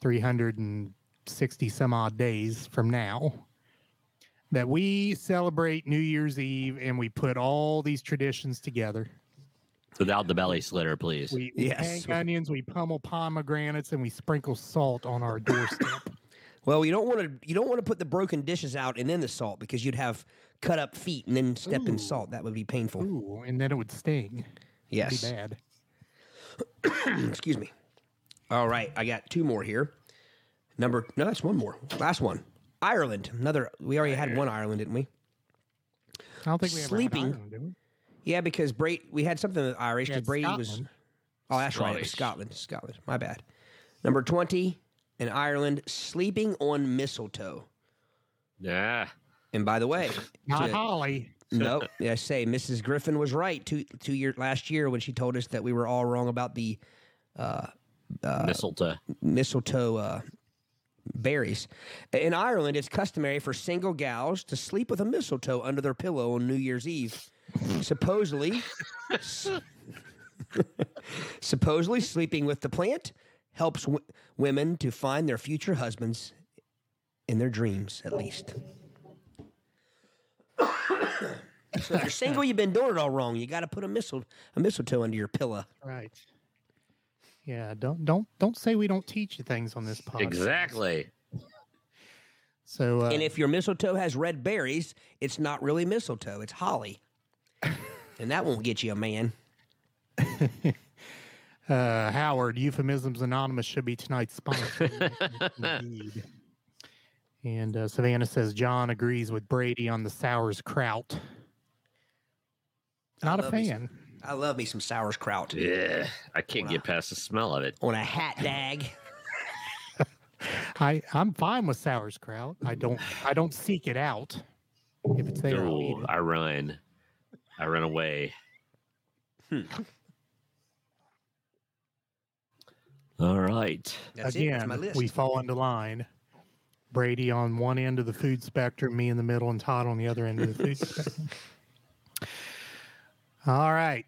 S3: 360 some odd days from now, that we celebrate New Year's Eve and we put all these traditions together.
S2: Without the belly slitter, please.
S3: We, we
S4: Yes.
S3: hang onions, we pummel pomegranates, and we sprinkle salt on our doorstep.
S4: Well, you don't want to you don't want to put the broken dishes out and then the salt because you'd have cut up feet and then step in salt. That would be painful.
S3: Ooh, and then it would sting. It'd
S4: yes.
S3: be bad.
S4: Excuse me. All right, I got two more here. Number no, that's one more. Last one. Ireland. Another. We already had one Ireland, didn't we?
S3: I don't think we ever had
S4: Sleeping.
S3: Ireland, did we?
S4: Yeah, because Brady. We had something with Irish
S3: We
S4: because
S3: had
S4: Brady was. Oh, that's right. It was Scotland. Scotland. My bad. Number 20 in Ireland, sleeping on mistletoe.
S2: Yeah.
S4: And by the way,
S3: Not
S4: to-
S3: Holly.
S4: no, I say Mrs. Griffin was right two two year last year when she told us that we were all wrong about the uh,
S2: Mistletoe.
S4: mistletoe uh, berries. In Ireland, it's customary for single gals to sleep with a mistletoe under their pillow on New Year's Eve. Supposedly, s- supposedly sleeping with the plant helps w- women to find their future husbands in their dreams, at least. so if you're single, you've been doing it all wrong. You got to put a mistle a mistletoe under your pillow.
S3: Right. Yeah, don't don't don't say we don't teach you things on this podcast.
S2: Exactly.
S3: So uh,
S4: And if your mistletoe has red berries, it's not really mistletoe, it's holly. and that won't get you a man.
S3: uh, Howard, Euphemisms Anonymous should be tonight's sponsor. Indeed. And uh, Savannah says John agrees with Brady on the sours kraut. Not a
S4: love me
S3: fan.
S4: I love me some sauerkraut
S2: Yeah. I can't get past the smell of it.
S4: on a hat dag.
S3: I I'm fine with sauerkraut. I don't I don't seek it out. If it's there,
S2: Ooh,
S3: it.
S2: I run. I run away. All right.
S4: That's it. That's
S3: Again,
S4: my list.
S3: we fall into line. Brady on one end of the food spectrum, me in the middle, and Todd on the other end of the food spectrum. All right.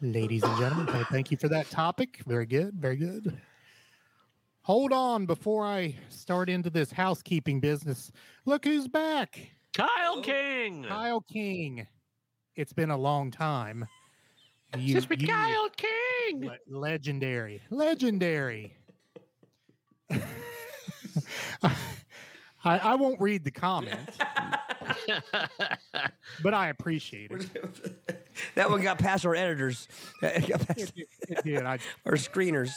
S3: Ladies and gentlemen, thank you for that topic. Very good. Very good. Hold on before I start into this housekeeping business. Look who's back.
S2: Kyle King.
S3: Kyle King. It's been a long time. You-
S2: Just with
S3: you-
S2: Kyle King.
S3: Le- legendary, legendary. I, I won't read the comment, but I appreciate it.
S4: that one got past our editors, It got past
S3: It, it did. I,
S4: our screeners.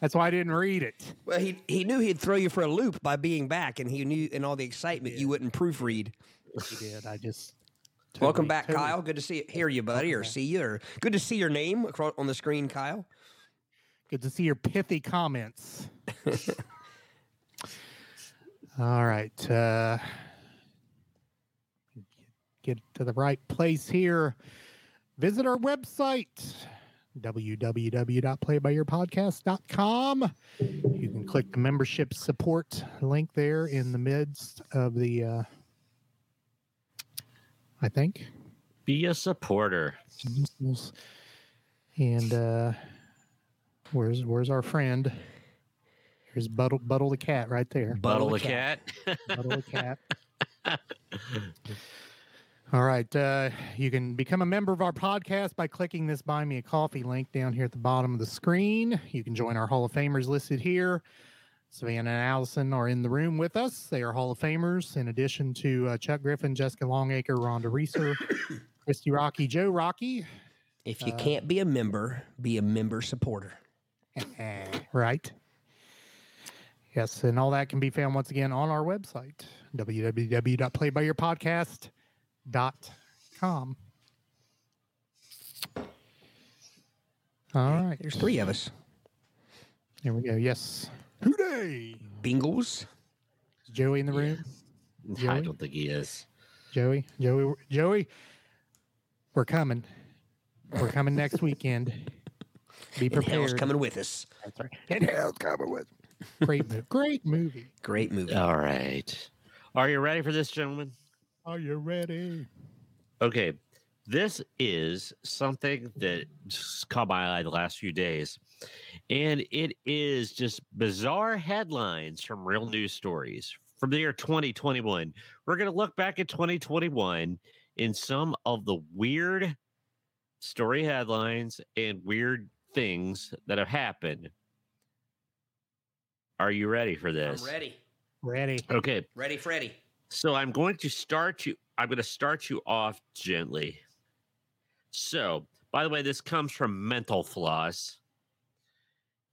S3: that's why I didn't read it.
S4: Well, he he knew he'd throw you for a loop by being back, and he knew in all the excitement you wouldn't proofread.
S3: He did. I just.
S4: Welcome back, Kyle. Good to see hear you, buddy, or see you, or good to see your name across on the screen, Kyle.
S3: Good to see your pithy comments. All right. Uh, get to the right place here. Visit our website, www.playbyyourpodcast.com. You can click the membership support link there in the midst of the, uh, I think.
S2: Be a supporter.
S3: And uh, where's where's our friend? Here's Buttle Buttle the cat right there.
S2: Buttle the cat.
S3: Buttle the cat. All right. Uh, you can become a member of our podcast by clicking this Buy Me a Coffee link down here at the bottom of the screen. You can join our Hall of Famers listed here. Savannah and Allison are in the room with us. They are Hall of Famers, in addition to uh, Chuck Griffin, Jessica Longacre, Rhonda Reeser, Christy Rocky, Joe Rocky.
S4: If you
S3: Uh,
S4: can't be a member, be a member supporter.
S3: right. Yes, and all that can be found once again on our website, www.playbyyourpodcast.com. All right,
S4: There's three of us.
S3: here we go. Yes. Hooday!
S4: Bingles.
S3: Is Joey in the room?
S2: I
S3: Joey?
S2: don't think he is.
S3: Joey, Joey, Joey, we're coming. We're coming next weekend. Be
S4: And hell's
S3: prepared.
S4: coming with us.
S3: That's right. And hell's coming with. Great, mo- great movie.
S4: Great movie.
S2: All right. Are you ready for this, gentlemen?
S3: Are you ready?
S2: Okay. This is something that just caught my eye the last few days. And it is just bizarre headlines from real news stories from the year 2021. We're going to look back at 2021 in some of the weird story headlines and weird things that have happened. Are you ready for this?
S4: I'm ready.
S3: Ready.
S2: Okay.
S4: Ready, Freddy.
S2: So I'm going to start you. I'm going to start you off gently. So, by the way, this comes from Mental Floss,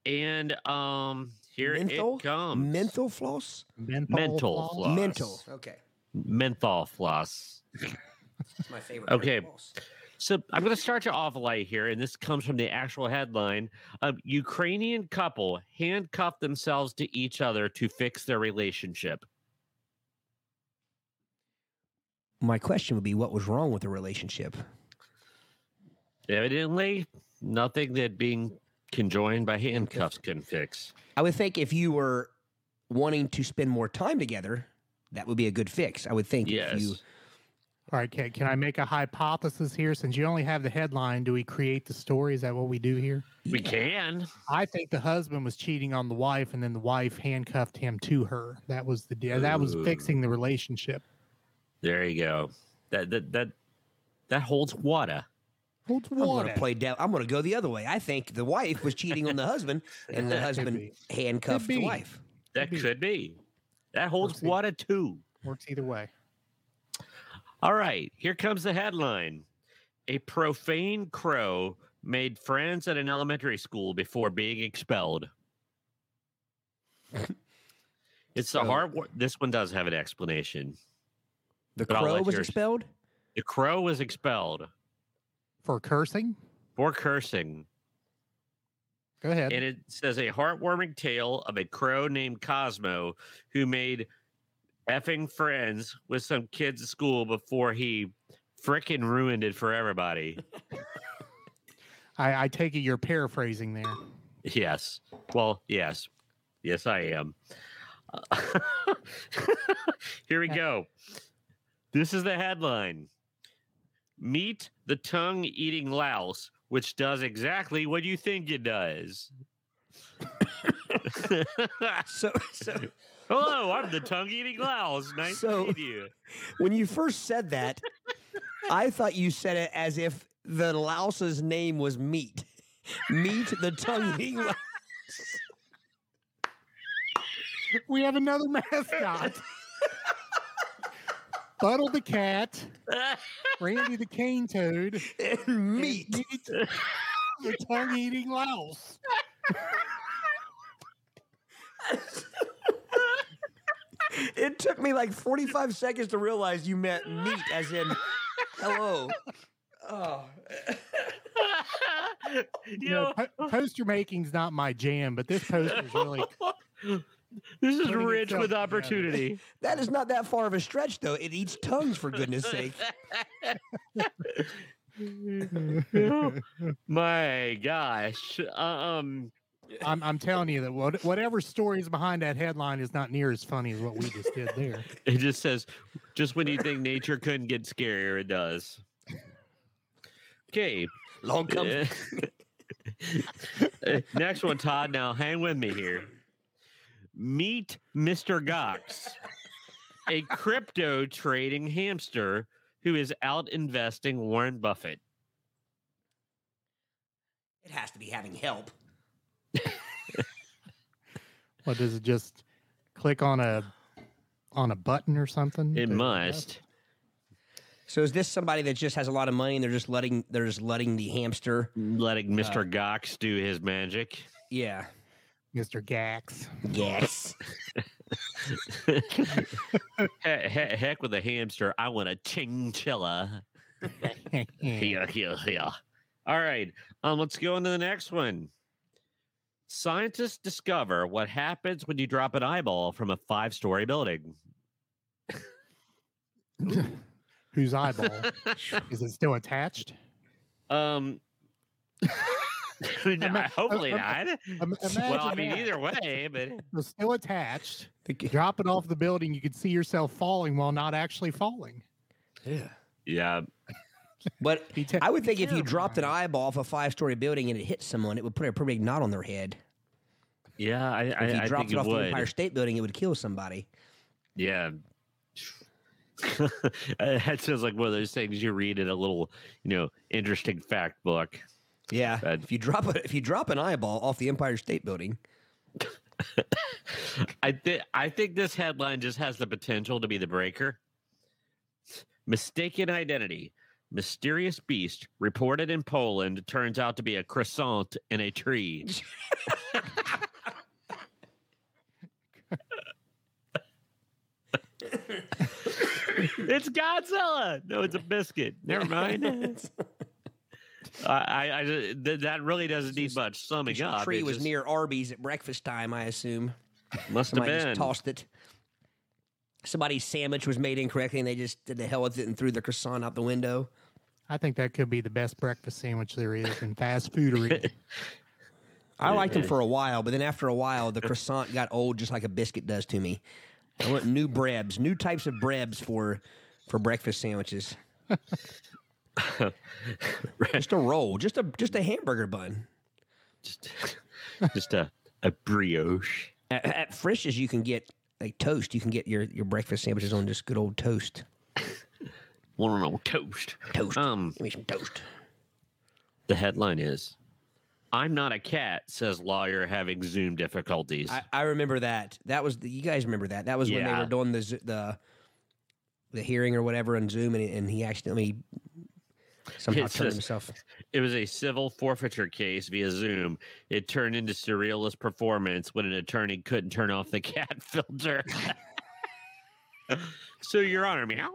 S2: and um, here
S4: Menthol?
S2: it comes.
S4: Menthol floss?
S3: Menthol,
S2: Mental
S3: floss.
S2: floss.
S4: Mental. Okay.
S2: Menthol floss.
S4: That's my favorite.
S2: Okay.
S4: kind of floss.
S2: So I'm going to start you off light here, and this comes from the actual headline: A Ukrainian couple handcuffed themselves to each other to fix their relationship.
S4: My question would be what was wrong with the relationship?
S2: Evidently, nothing that being conjoined by handcuffs can fix.
S4: I would think if you were wanting to spend more time together, that would be a good fix. I would think
S2: Yes.
S4: if you
S3: All right, can, can I make a hypothesis here? Since you only have the headline, do we create the story? Is that what we do here?
S2: We can.
S3: I think the husband was cheating on the wife, and then the wife handcuffed him to her. That was the deal. That was fixing the relationship.
S2: There you go. That that that that holds water.
S3: Holds
S4: I'm going to play devil. I'm going to go the other way. I think the wife was cheating on the husband, and the husband handcuffed the wife.
S2: That
S3: be.
S2: could be. That holds
S3: see.
S2: water too.
S3: Works either way.
S2: All right, here comes the headline. A profane crow made friends at an elementary school before being expelled. It's the
S4: So-
S2: hard one. This one does have an explanation.
S4: The crow was
S2: yours-
S4: expelled.
S2: The crow was expelled
S3: For cursing?
S2: for cursing.
S3: Go ahead.
S2: and it says a heartwarming tale of a crow named Cosmo who made effing friends with some kids at school before he frickin' ruined it for everybody.
S3: I, I take it you're paraphrasing there.
S2: yes. Well, yes. Yes, I am. Uh, here we go. This is the headline Meet the tongue eating louse, which does exactly what you think it does.
S4: So, so
S2: Hello, I'm the tongue eating louse. Nice
S4: So-
S2: to meet you.
S4: when you first said that, I thought you said it as if the louse's name was Meat. Meat, the tongue eating louse.
S3: We have another mascot. Buttle the cat, Randy the cane toad,
S4: and
S3: and
S4: Meat.
S3: Meat, the tongue eating louse.
S4: It took me like 45 seconds to realize you meant meat, as in hello. Oh. Ah.
S2: you
S3: You know,
S2: know,
S3: po- poster making's not my jam, but this poster is really
S2: this is rich with opportunity.
S4: That is not that far of a stretch, though. It eats tongues, for goodness sake.
S2: My gosh. Um,
S3: I'm, I'm telling you that what, whatever story is behind that headline is not near as funny as what we just did there.
S2: it just says, just when you think nature couldn't get scarier, it does. Okay.
S4: Long comes.
S2: Next one, Todd. Now, hang with me here. Meet Mr. Goxx, a crypto trading hamster who is out investing Warren Buffett.
S4: It has to be having help.
S3: What does it just click on a on a button or something?
S2: It
S3: to-
S2: must.
S4: So is this somebody that just has a lot of money and they're just letting they're just letting the hamster?
S2: Letting Mr. Uh, Goxx do his magic.
S4: Yeah.
S3: Mr. Goxx.
S4: Yes.
S2: He- he- heck with a hamster. I want a chinchilla. Here, here, here. All right. Um, let's go into the next one. Scientists discover what happens when you drop an eyeball from a five-story building.
S3: Whose eyeball? Is it still attached?
S2: Um, no,
S3: Ima-
S2: hopefully
S3: im-
S2: not.
S3: Im-
S2: Well, I mean,
S3: that.
S2: either way, but
S3: It's still attached. Dropping off the building. You could see yourself falling while not actually falling.
S4: yeah.
S2: yeah,
S4: But
S3: Be
S4: I would think if you dropped an eyeball off a five story building and it hit someone, it would put a pretty big knot on their head.
S2: yeah, I, I,
S4: If you
S2: I
S4: dropped
S2: think
S4: it
S2: it
S4: off the Empire. State Building, it would kill somebody.
S2: Yeah. that sounds like one of those things you read in a little, you know, interesting fact book.
S4: Yeah.
S2: Bad.
S4: If you drop a, if you drop an eyeball off the Empire State Building,
S2: I think I think this headline just has the potential to be the breaker. Mistaken identity. Mysterious beast reported in Poland turns out to be a croissant in a tree. it's Godzilla. No, it's a biscuit. Never mind. I, I, I th- that really doesn't need much summing
S4: the
S2: up.
S4: tree was
S2: just
S4: near Arby's at breakfast time, I assume.
S2: Must have been.
S4: just tossed it. Somebody's sandwich was made incorrectly and they just did the hell with it and threw the croissant out the window.
S3: I think that could be the best breakfast sandwich there is in fast foodery.
S4: I liked them for a while, but then after a while, the croissant got old just like a biscuit does to me. I want new breads, new types of breads for for breakfast sandwiches. Just a roll, just a just a hamburger bun.
S2: just, just a, a brioche.
S4: At, at Frisch's, you can get like toast. You can get your, your breakfast sandwiches on just good old toast.
S2: One on toast.
S4: Toast.
S2: Um,
S4: Give me some toast.
S2: the headline is I'm not a cat, says lawyer having Zoom difficulties.
S4: I, I remember that. That was the, you guys remember that. That was when they were doing the the the hearing or whatever on Zoom, and, and he accidentally somehow
S2: It
S4: turned himself.
S2: it was a civil forfeiture case via Zoom. It turned into surrealist performance when an attorney couldn't turn off the cat filter. so, Your Honor, meow.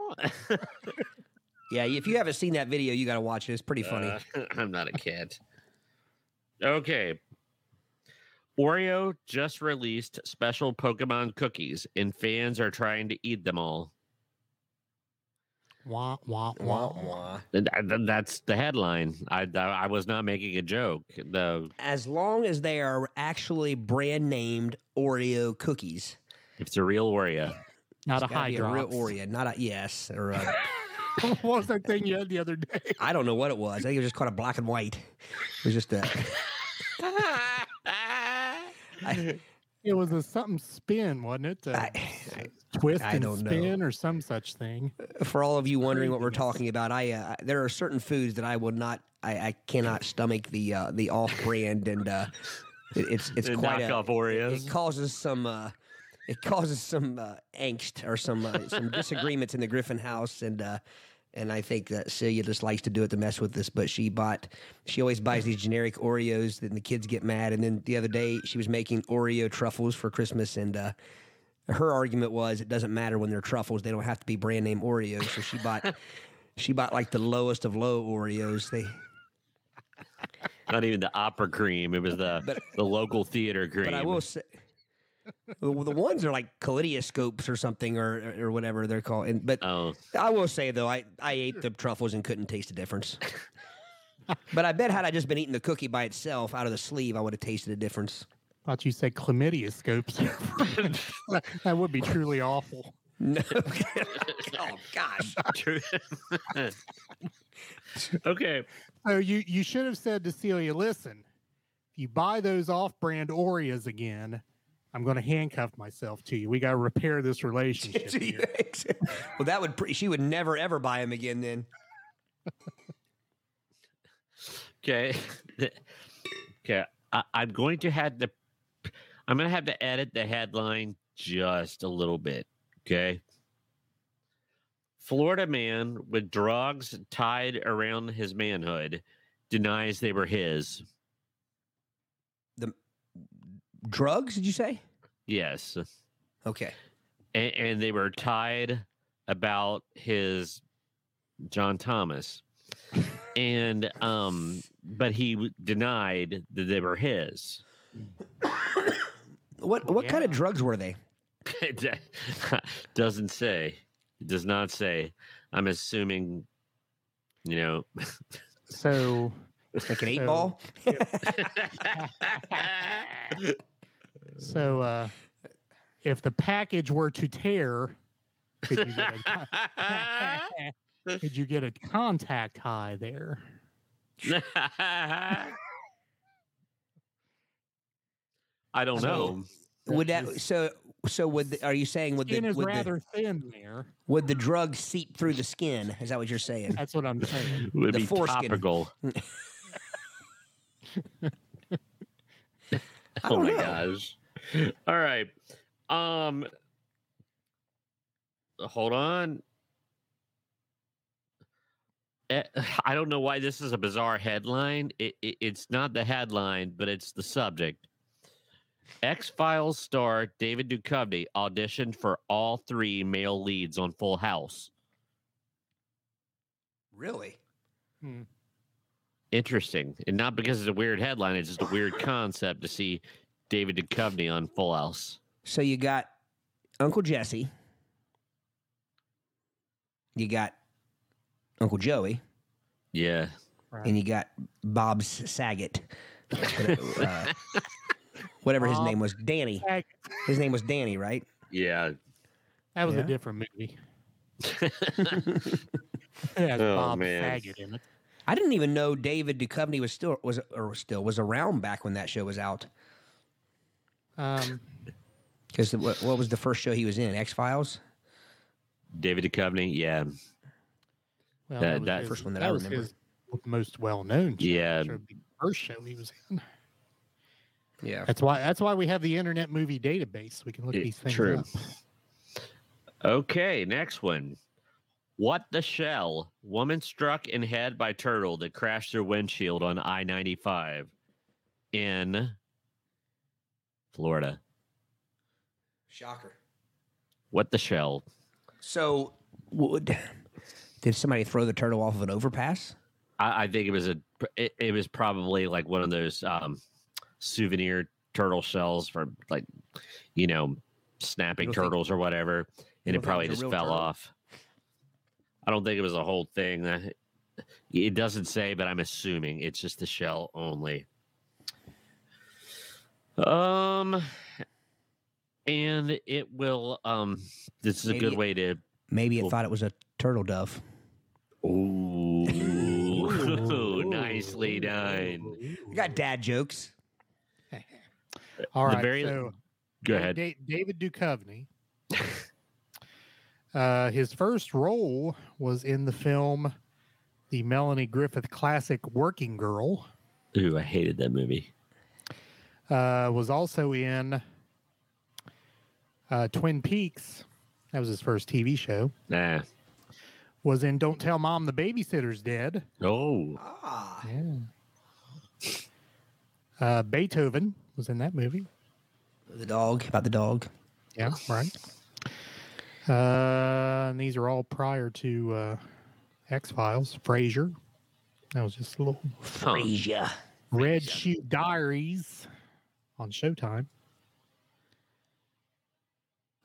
S4: Yeah, if you haven't seen that video, you got to watch it. It's pretty funny.
S2: Uh, I'm not a cat. Okay. Oreo just released special Pokemon cookies, and fans are trying to eat them all.
S3: Wah, wah,
S4: Wah,
S3: wah.
S4: wah.
S2: And th- th- That's the headline. I, I I was not making a joke. The
S4: As long as they are actually brand named Oreo cookies, If
S2: it's a real Oreo.
S3: Not a
S4: It's
S3: high
S4: be a real. Oreo, not a yes or a,
S3: what was that thing you had the other day?
S4: I don't know what it was. I think it was just called a black and white. It was just a. I,
S3: It was a something spin, wasn't it? A
S4: I,
S3: twist
S4: I
S3: and
S4: don't know.
S3: spin or some such thing.
S4: for all of you wondering what we're talking about, I uh, there are certain foods that I will not, I, I cannot stomach the uh, the off brand, and uh, it, it's it's
S2: The
S4: quite a,
S2: knockoff Oreos.
S4: It causes some uh, it causes some uh, angst or some uh, some disagreements in the Griffin house, and uh, and I think that Celia just likes to do it to mess with us. But she bought, she always buys these generic Oreos, and the kids get mad. And then the other day, she was making Oreo truffles for Christmas, and uh, her argument was it doesn't matter when they're truffles; they don't have to be brand name Oreos. So she bought. She bought like the lowest of low Oreos. They,
S2: Not even the opera cream. It was the
S4: But-
S2: the local theater cream.
S4: But I will say, the, the ones are like kaleidoscopes or something, or or whatever they're called. And, but
S2: Oh,
S4: I will say though, I I ate the truffles and couldn't taste the difference. but I bet had I just been eating the cookie by itself out of the sleeve, I would have tasted a difference.
S3: Thought you said chlamydia scopes. that would be truly awful.
S4: No. oh gosh.
S2: true. okay.
S3: So you you should have said to Celia, listen, if you buy those off-brand Oreos again, I'm going to handcuff myself to you. We got to repair this relationship. here.
S4: well, that would pre- she would never ever buy him again. Then
S2: Okay. okay. I, I'm going to have to. I'm gonna have to edit the headline just a little bit. Okay. Florida man with drugs tied around his manhood denies they were his.
S4: The drugs? Did you say?
S2: Yes.
S4: Okay.
S2: And, and they were tied about his John Thomas. And um but he denied that they were his.
S4: What what kind of drugs were they?
S2: Doesn't say. It does not say. I'm assuming, you know.
S3: So, it's like
S4: an eight
S3: So-
S4: ball?
S3: so uh if the package were to tear, could you get a, could you get a contact high there?
S2: I don't
S4: So-
S2: know.
S4: would that so so would the, are you saying would the,
S3: Skin is
S4: would, the,
S3: rather thin there.
S4: would the drug seep through the skin? Is that what you're saying?
S3: That's what I'm saying.
S2: Would
S4: The
S2: be
S4: foreskin.
S2: topical. Oh my
S4: know.
S2: gosh. All right. Um hold on. Eh, I don't know why this is a bizarre headline. It, it, it's not the headline, but it's the subject. X Files star David Duchovny auditioned for all three male leads on Full House.
S4: Really?
S2: Interesting, and not because it's a weird headline. It's just a weird concept to see David Duchovny on Full House.
S4: So you got Uncle Jesse. You got Uncle Joey,
S2: Yeah,
S3: Right.
S4: and you got Bob Saget. Uh, whatever his
S3: Bob
S4: name was, Danny.
S3: Saget.
S4: His name was Danny, right?
S2: yeah.
S3: That was
S4: Yeah.
S3: a different movie. It has
S2: Oh,
S3: Bob
S2: man.
S3: Saget in it.
S4: I didn't even know David Duchovny was still was or still was around back when that show was out.
S3: Um,
S4: Because what, what was the first show he was in? X Files.
S2: David Duchovny. Yeah,
S3: well,
S2: That-
S3: was
S2: that-
S3: his-
S4: First one that
S3: that
S4: I
S3: was
S4: remember.
S3: his most well-known. Show.
S2: Yeah.
S3: Should be the first show he was in.
S4: Yeah.
S3: That's why. That's why we have the Internet Movie Database. We can look
S2: It-
S3: these things
S2: true.
S3: up.
S2: Okay, next one. What the shell? Woman struck in head by turtle that crashed her windshield on I 95 in Florida.
S4: Shocker.
S2: What the shell?
S4: So would did somebody throw the turtle off of an overpass?
S2: I, I think it was a. It, it was probably like one of those um, souvenir turtle shells for like, you know, snapping
S4: don't think-
S2: turtles or whatever, and it
S4: it
S2: probably just fell
S4: turtle?
S2: off. I don't think it was a whole thing. It doesn't say, but I'm assuming it's just the shell only. Um, and it will. Um, this is a good
S4: it-
S2: way to.
S4: Maybe it
S2: Well-
S4: thought it was a turtle dove.
S2: Ooh, nicely done.
S4: I got dad jokes.
S3: All
S2: The
S3: right.
S2: very-
S3: so
S2: Go ahead.
S3: Da- David Duchovny. uh, his first role was in the film, the Melanie Griffith classic "Working Girl."
S2: Ooh, I hated that movie.
S3: Uh, was also in uh, Twin Peaks. That was his first TV show.
S2: Nah.
S3: Was in "Don't Tell Mom the Babysitter's Dead."
S2: Oh,
S4: Ah.
S3: Yeah. Uh, Beethoven was in that movie.
S4: The dog about the dog.
S3: Yeah, right. Uh, and these are all prior to uh, X Files. Frasier. That was just a little.
S4: Frasier.
S3: Red Shoe Diaries on Showtime.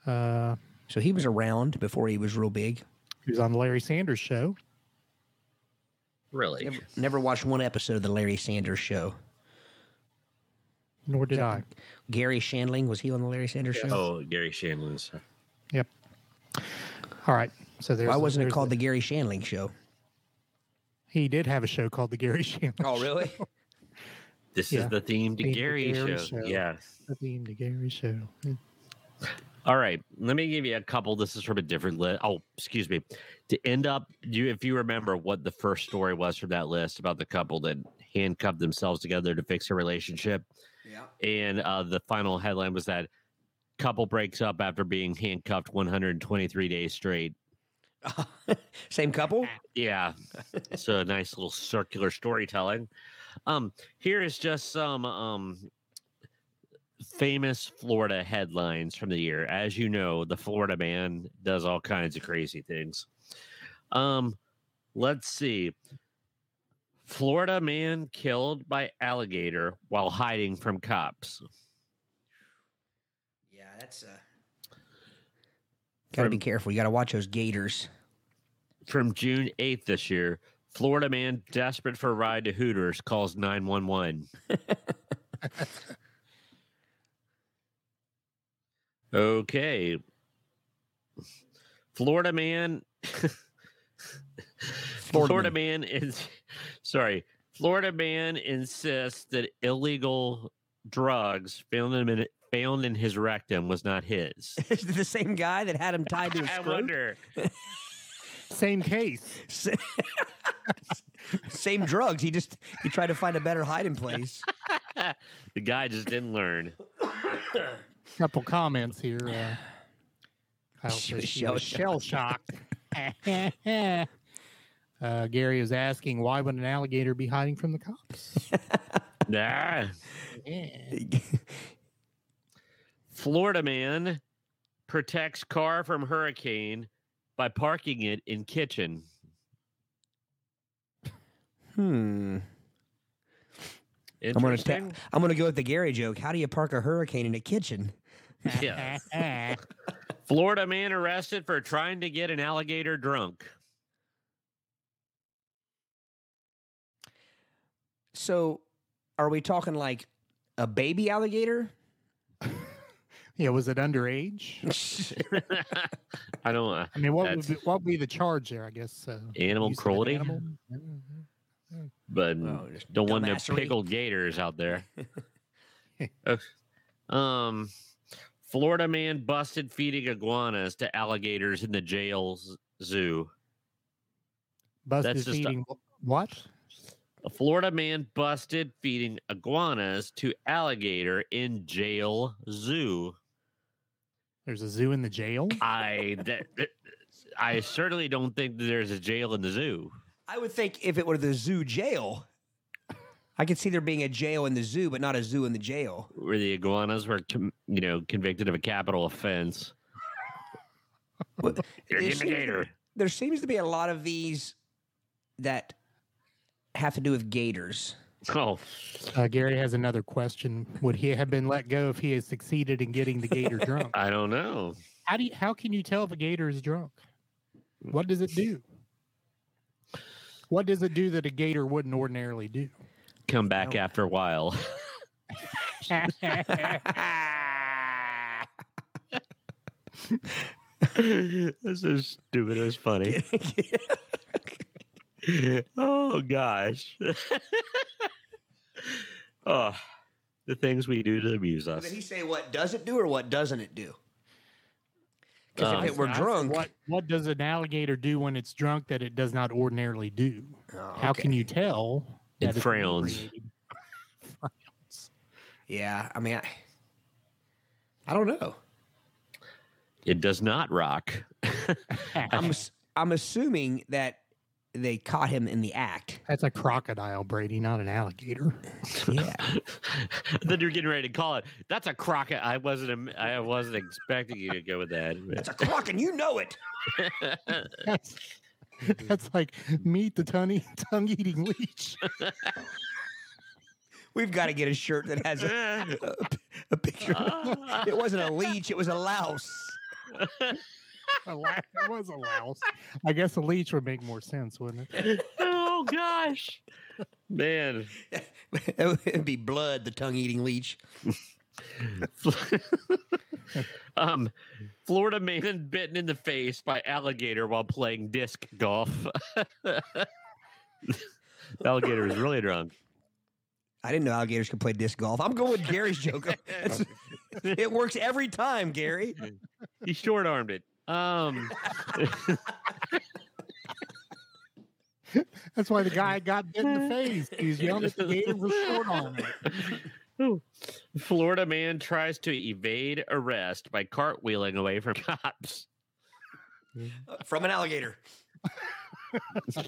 S3: Uh,
S4: So he was around before he was real big.
S3: he was on the Larry Sanders Show.
S2: really?
S4: Never, never watched one episode of the Larry Sanders show.
S3: Nor did I.
S4: Garry Shandling was he on the Larry Sanders show?
S2: Oh, Garry Shandling's.
S3: Yep. All right. So there's.
S4: Why wasn't it
S3: there's
S4: called the Garry Shandling show?
S3: He did have a show called the Gary Shandling.
S4: Oh, really?
S2: This
S3: Yeah.
S2: is the theme to
S3: Theme to
S2: Gary,
S3: Gary
S2: show.
S3: show.
S2: Yeah.
S3: The theme to Gary Show.
S2: All right. Let me give you a couple. This is from a different list. Oh, excuse me. To end up, you if you remember what the first story was from that list about the couple that handcuffed themselves together to fix a relationship.
S4: Yeah.
S2: and uh, the final headline was that couple breaks up after being handcuffed 123 days straight.
S4: Same couple?
S2: Yeah, so a nice little circular storytelling. Um, here is just some um famous Florida headlines from the year. As you know, the Florida man does all kinds of crazy things. Um, let's see. Florida man killed by alligator while hiding from cops.
S4: Yeah, that's uh Gotta be careful. You gotta watch those gators.
S2: From June 8th this year, Florida man desperate for a ride to Hooters calls 911. okay. Florida man Florida, man is sorry. Florida man insists that illegal drugs found in found in his rectum was not his.
S4: The same guy that had him tied to his
S2: I
S4: scrote?
S2: wonder.
S3: Same case.
S4: Same drugs. He just he tried to find a better hiding place.
S2: the guy just didn't learn.
S3: Couple comments here. Uh, Kyle
S4: She was
S3: she was
S4: shell
S3: shell shocked. Uh, Gary is asking, why would an alligator be hiding from the cops?
S2: Nah.
S3: Yeah.
S2: Florida man protects car from hurricane by parking it in kitchen.
S4: Hmm. I'm gonna ta-
S2: Interesting.
S4: I'm gonna go with the Gary joke. How do you park a hurricane in a kitchen?
S2: Yeah. Florida man arrested for trying to get an alligator drunk.
S4: So, are we talking like a baby alligator?
S3: yeah, was it underage?
S2: I don't know.
S3: I mean, what would be, what would be the charge there? I guess uh,
S2: Animal
S3: use of an
S2: cruelty?
S3: animal?
S2: but
S4: Oh, just
S2: don't want no pickled gators out there. Uh, um, Florida man busted feeding iguanas to alligators in the jail z- zoo.
S3: Busted
S2: That's just a-
S3: feeding what?
S2: A Florida man busted feeding iguanas to alligator in jail zoo.
S3: There's a zoo in the jail.
S2: I that, that- I certainly don't think that there's a jail in the zoo.
S4: I would think if it were the zoo jail, I could see there being a jail in the zoo, but not a zoo in the jail.
S2: where the iguanas were, com- you know, convicted of a capital offense.
S4: But
S2: You're
S4: there seems-
S2: gator.
S4: There seems to be a lot of these that have to do with gators.
S2: Oh,
S3: Uh, Gary has another question. Would he have been let go if he had succeeded in getting the gator drunk?
S2: I don't know.
S3: How do you, how can you tell if a gator is drunk? What does it do? What does it do that a gator wouldn't ordinarily do?
S2: Come back after a while. That's so stupid. It was funny. oh gosh. oh, the things we do to amuse us.
S4: Did he say what does it do or what doesn't it do? Because
S2: Uh,
S4: if it were drunk,
S3: what what does an alligator do when it's drunk that it does not ordinarily do?
S4: Oh,
S3: How can you tell?
S2: It frowns.
S3: frowns.
S4: Yeah, I mean, I, I don't know.
S2: It does not rock.
S4: I'm I'm assuming that they caught him in the act.
S3: That's a crocodile, Brady, not an alligator.
S4: Yeah.
S2: then you're getting ready to call it. That's a crockett. I wasn't. I wasn't expecting you to go with that.
S4: That's a croc, and you know it.
S3: That's, that's like meet the tongue tongue eating leech.
S4: We've got to get a shirt that has a, a, a picture. it wasn't a leech; it was a louse.
S3: A la- it was a louse. I guess a leech would make more sense, wouldn't it?
S2: oh gosh, man.
S4: It'd be blood, the tongue-eating leech.
S2: um, Florida man bitten in the face by alligator while playing disc golf. alligator is really drunk.
S4: I didn't know alligators could play disc golf. I'm going with Gary's joke. It works every time, Gary.
S2: He short armed it. Um,
S3: That's why the guy got bit in the face. He was yelling at the gator for short arm.
S2: Florida man tries to evade arrest by cartwheeling away from cops.
S4: from an alligator.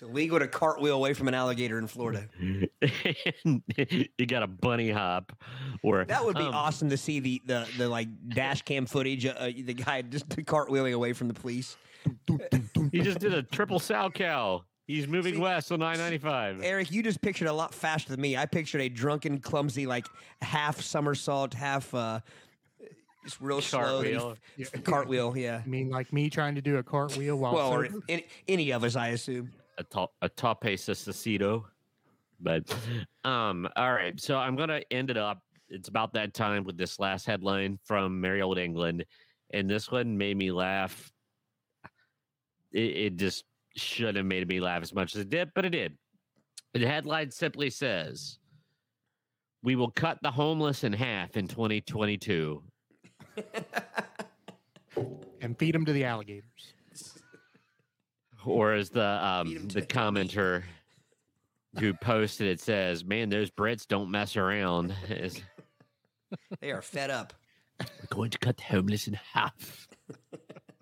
S4: it's illegal to cartwheel away from an alligator in Florida.
S2: you got a bunny hop, or
S4: That would be
S2: um,
S4: awesome to see the, the, the like dash cam footage. Uh, the guy just cartwheeling away from the police.
S2: He just did a triple Salchow. He's moving
S4: See-
S2: west on 995.
S4: Eric, you just pictured a lot faster than me. I pictured a drunken, clumsy, like half somersault, half uh, just real slow. that he
S2: Cartwheel.
S4: yeah.
S3: I mean, like me trying to do a cartwheel while
S4: Well, or any, any of us, I assume.
S2: A top a tope sesacito. But um, all right. So I'm gonna end it up. It's about that time with this last headline from Merry Old England, and this one made me laugh. It, it just should have made me laugh as much as it did, but it did. The headline simply says, "We will cut the homeless in half in 2022."
S3: and feed them to the alligators.
S2: Or as the
S4: Feed 'em
S2: um the
S4: the
S2: commenter who posted it says, "Man, those Brits don't mess around." Is
S4: They are fed up.
S2: we're going to cut the homeless in half.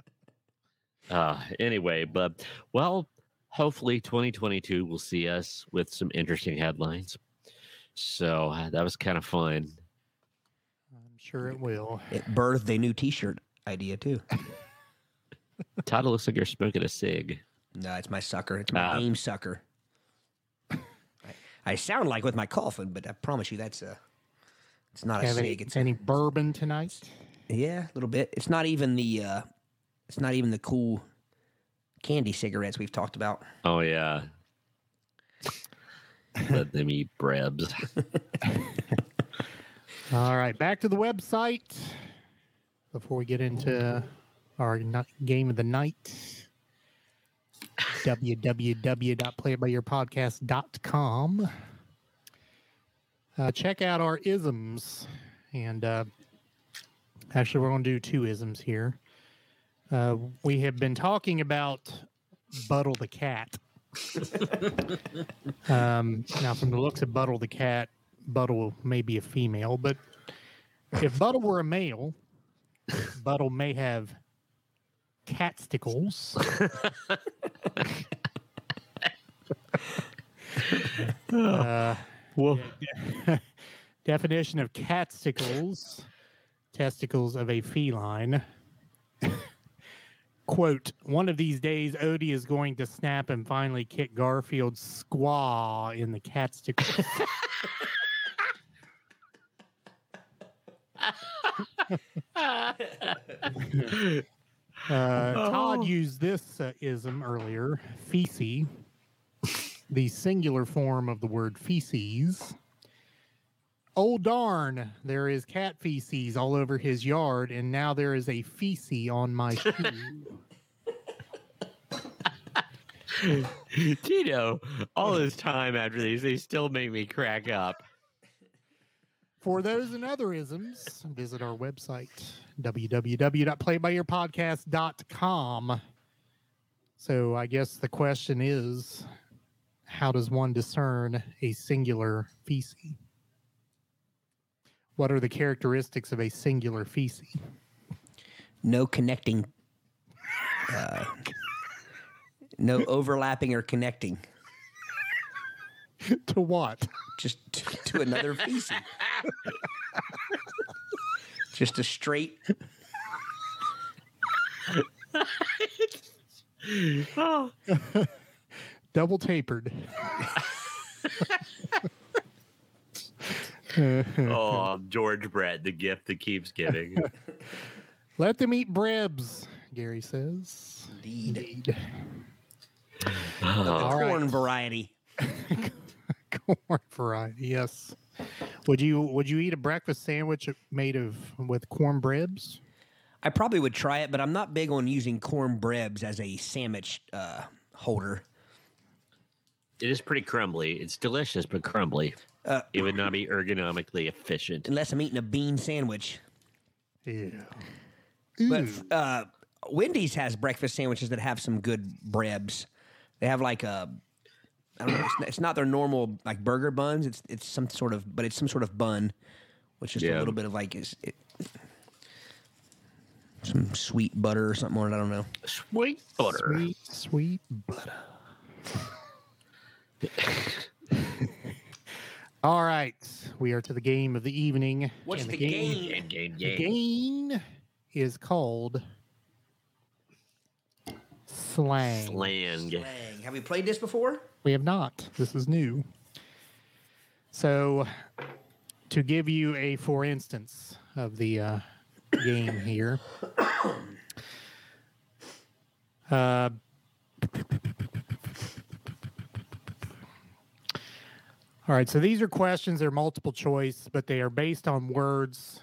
S2: uh anyway, but well, hopefully 2022 will see us with some interesting headlines. So uh, that was kind of fun.
S3: I'm sure it will.
S4: It birthed a new T-shirt idea too.
S2: Todd it looks like you're smoking a cig.
S4: No, it's my sucker. It's my
S2: Ah.
S4: aim sucker. I, I sound like with my coughing, but I promise you that's a. It's not a
S3: Have any.
S4: It's
S3: any bourbon tonight?
S4: yeah, a little bit. It's not even the. uh It's not even the cool candy cigarettes we've talked about.
S2: Oh yeah. Let them eat brebs.
S3: All right, back to the website before we get into our game of the night. www.playitbyearpodcast.com. Uh, check out our isms. And uh, actually, we're going to do two isms here. Uh, we have been talking about Buttle the cat. um, now, from the looks of Buttle the cat, Buttle may be a female, but if Buttle were a male, Buttle may have cat stickles. uh,
S2: Well,
S3: definition of cat stickles testicles of a feline. Quote, one of these days, Odie is going to snap and finally kick Garfield's squaw in the cat Uh, Todd
S2: Oh.
S3: used this uh, ism earlier, feces, the singular form of the word feces. Oh darn, there is cat feces all over his yard, and now there is a feces on my shoe.
S2: Tito, all this time after these, they still make me crack up.
S3: For those and other isms, visit our website, www.playbyyourpodcast.com. So I guess the question is how does one discern a singular feces? What are the characteristics of a singular feces?
S4: No connecting. Uh, no overlapping or connecting.
S3: to what?
S4: Just to, to another feces. Just a straight.
S2: Oh,
S3: Double tapered.
S2: oh, George Brett, the gift that keeps giving.
S3: Let them eat brebs, Gary says.
S4: Indeed.
S3: Indeed.
S2: Oh,
S3: All right.
S4: Corn variety.
S3: corn variety. Yes. Would you would you eat a breakfast sandwich made of with corn brebs?
S4: I probably would try it, but I'm not big on using corn brebs as a sandwich uh, holder.
S2: it is pretty crumbly. It's delicious, but crumbly.
S4: Uh,
S2: It would not be ergonomically efficient.
S4: unless I'm eating a bean sandwich.
S3: Yeah.
S4: But uh, Wendy's has breakfast sandwiches that have some good brebs. They have like a I don't know. It's not, it's not their normal like burger buns. It's it's some sort of, but it's some sort of bun, which is a little bit of like is it, some sweet butter or something on it. I don't know.
S2: Sweet butter.
S3: Sweet, sweet butter. All right, we are to the game of the evening.
S4: What's
S3: and
S4: the
S3: game?
S4: game?
S2: Game, game,
S3: The
S2: game.
S3: game is called slang.
S2: Slang.
S4: Slang. Have we played this before?
S3: We have not. This is new. So, to give you a for instance of the uh, game here, uh, all right. So these are questions. They're multiple choice, but they are based on words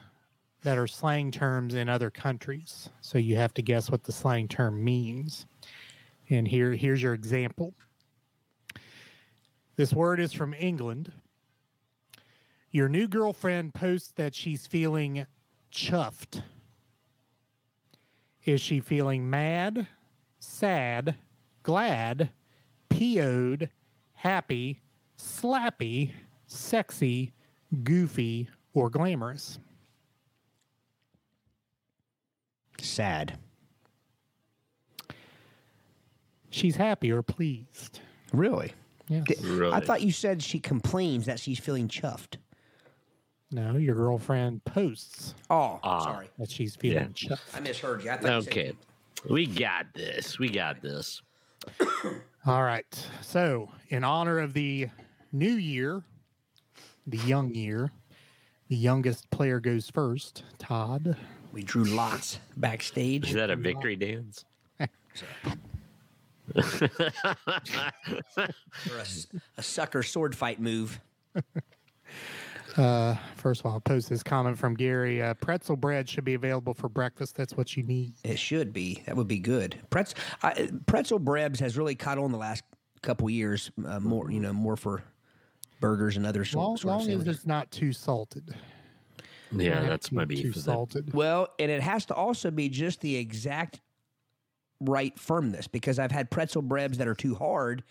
S3: that are slang terms in other countries. So you have to guess what the slang term means. And here, here's your example. This word is from England. Your new girlfriend posts that she's feeling chuffed. Is she feeling mad, sad, glad, PO'd, happy, slappy, sexy, goofy, or glamorous?
S4: Sad.
S3: She's happy or pleased.
S4: Really?
S3: Yeah.
S4: Di- I thought you said she complains that she's feeling chuffed.
S3: No, your girlfriend posts
S4: Oh,
S2: Ah.
S4: sorry.
S3: that she's feeling
S2: Yeah.
S3: chuffed.
S4: I misheard you. I thought you said-
S2: Okay. We got this. We got this.
S3: All right. So, in honor of the new year, the young year, the youngest player goes first. Todd.
S4: we drew lots backstage.
S2: Is that a victory dance?
S4: or a sucker sword fight move.
S3: Uh, first of all, I'll post this comment from Gary. Uh, pretzel bread should be available for breakfast. That's what you need.
S4: It should be. That would be good. Pretz, I, pretzel Brebs has really caught on the last couple years. Uh, more, you know, more for burgers and other sort,
S3: Long,
S4: sort of
S3: long as it's not too salted.
S2: Yeah, that's my
S3: too
S2: beef. with it.
S3: salted.
S4: Well, and it has to also be just the exact right firmness because I've had pretzel breads that are too hard,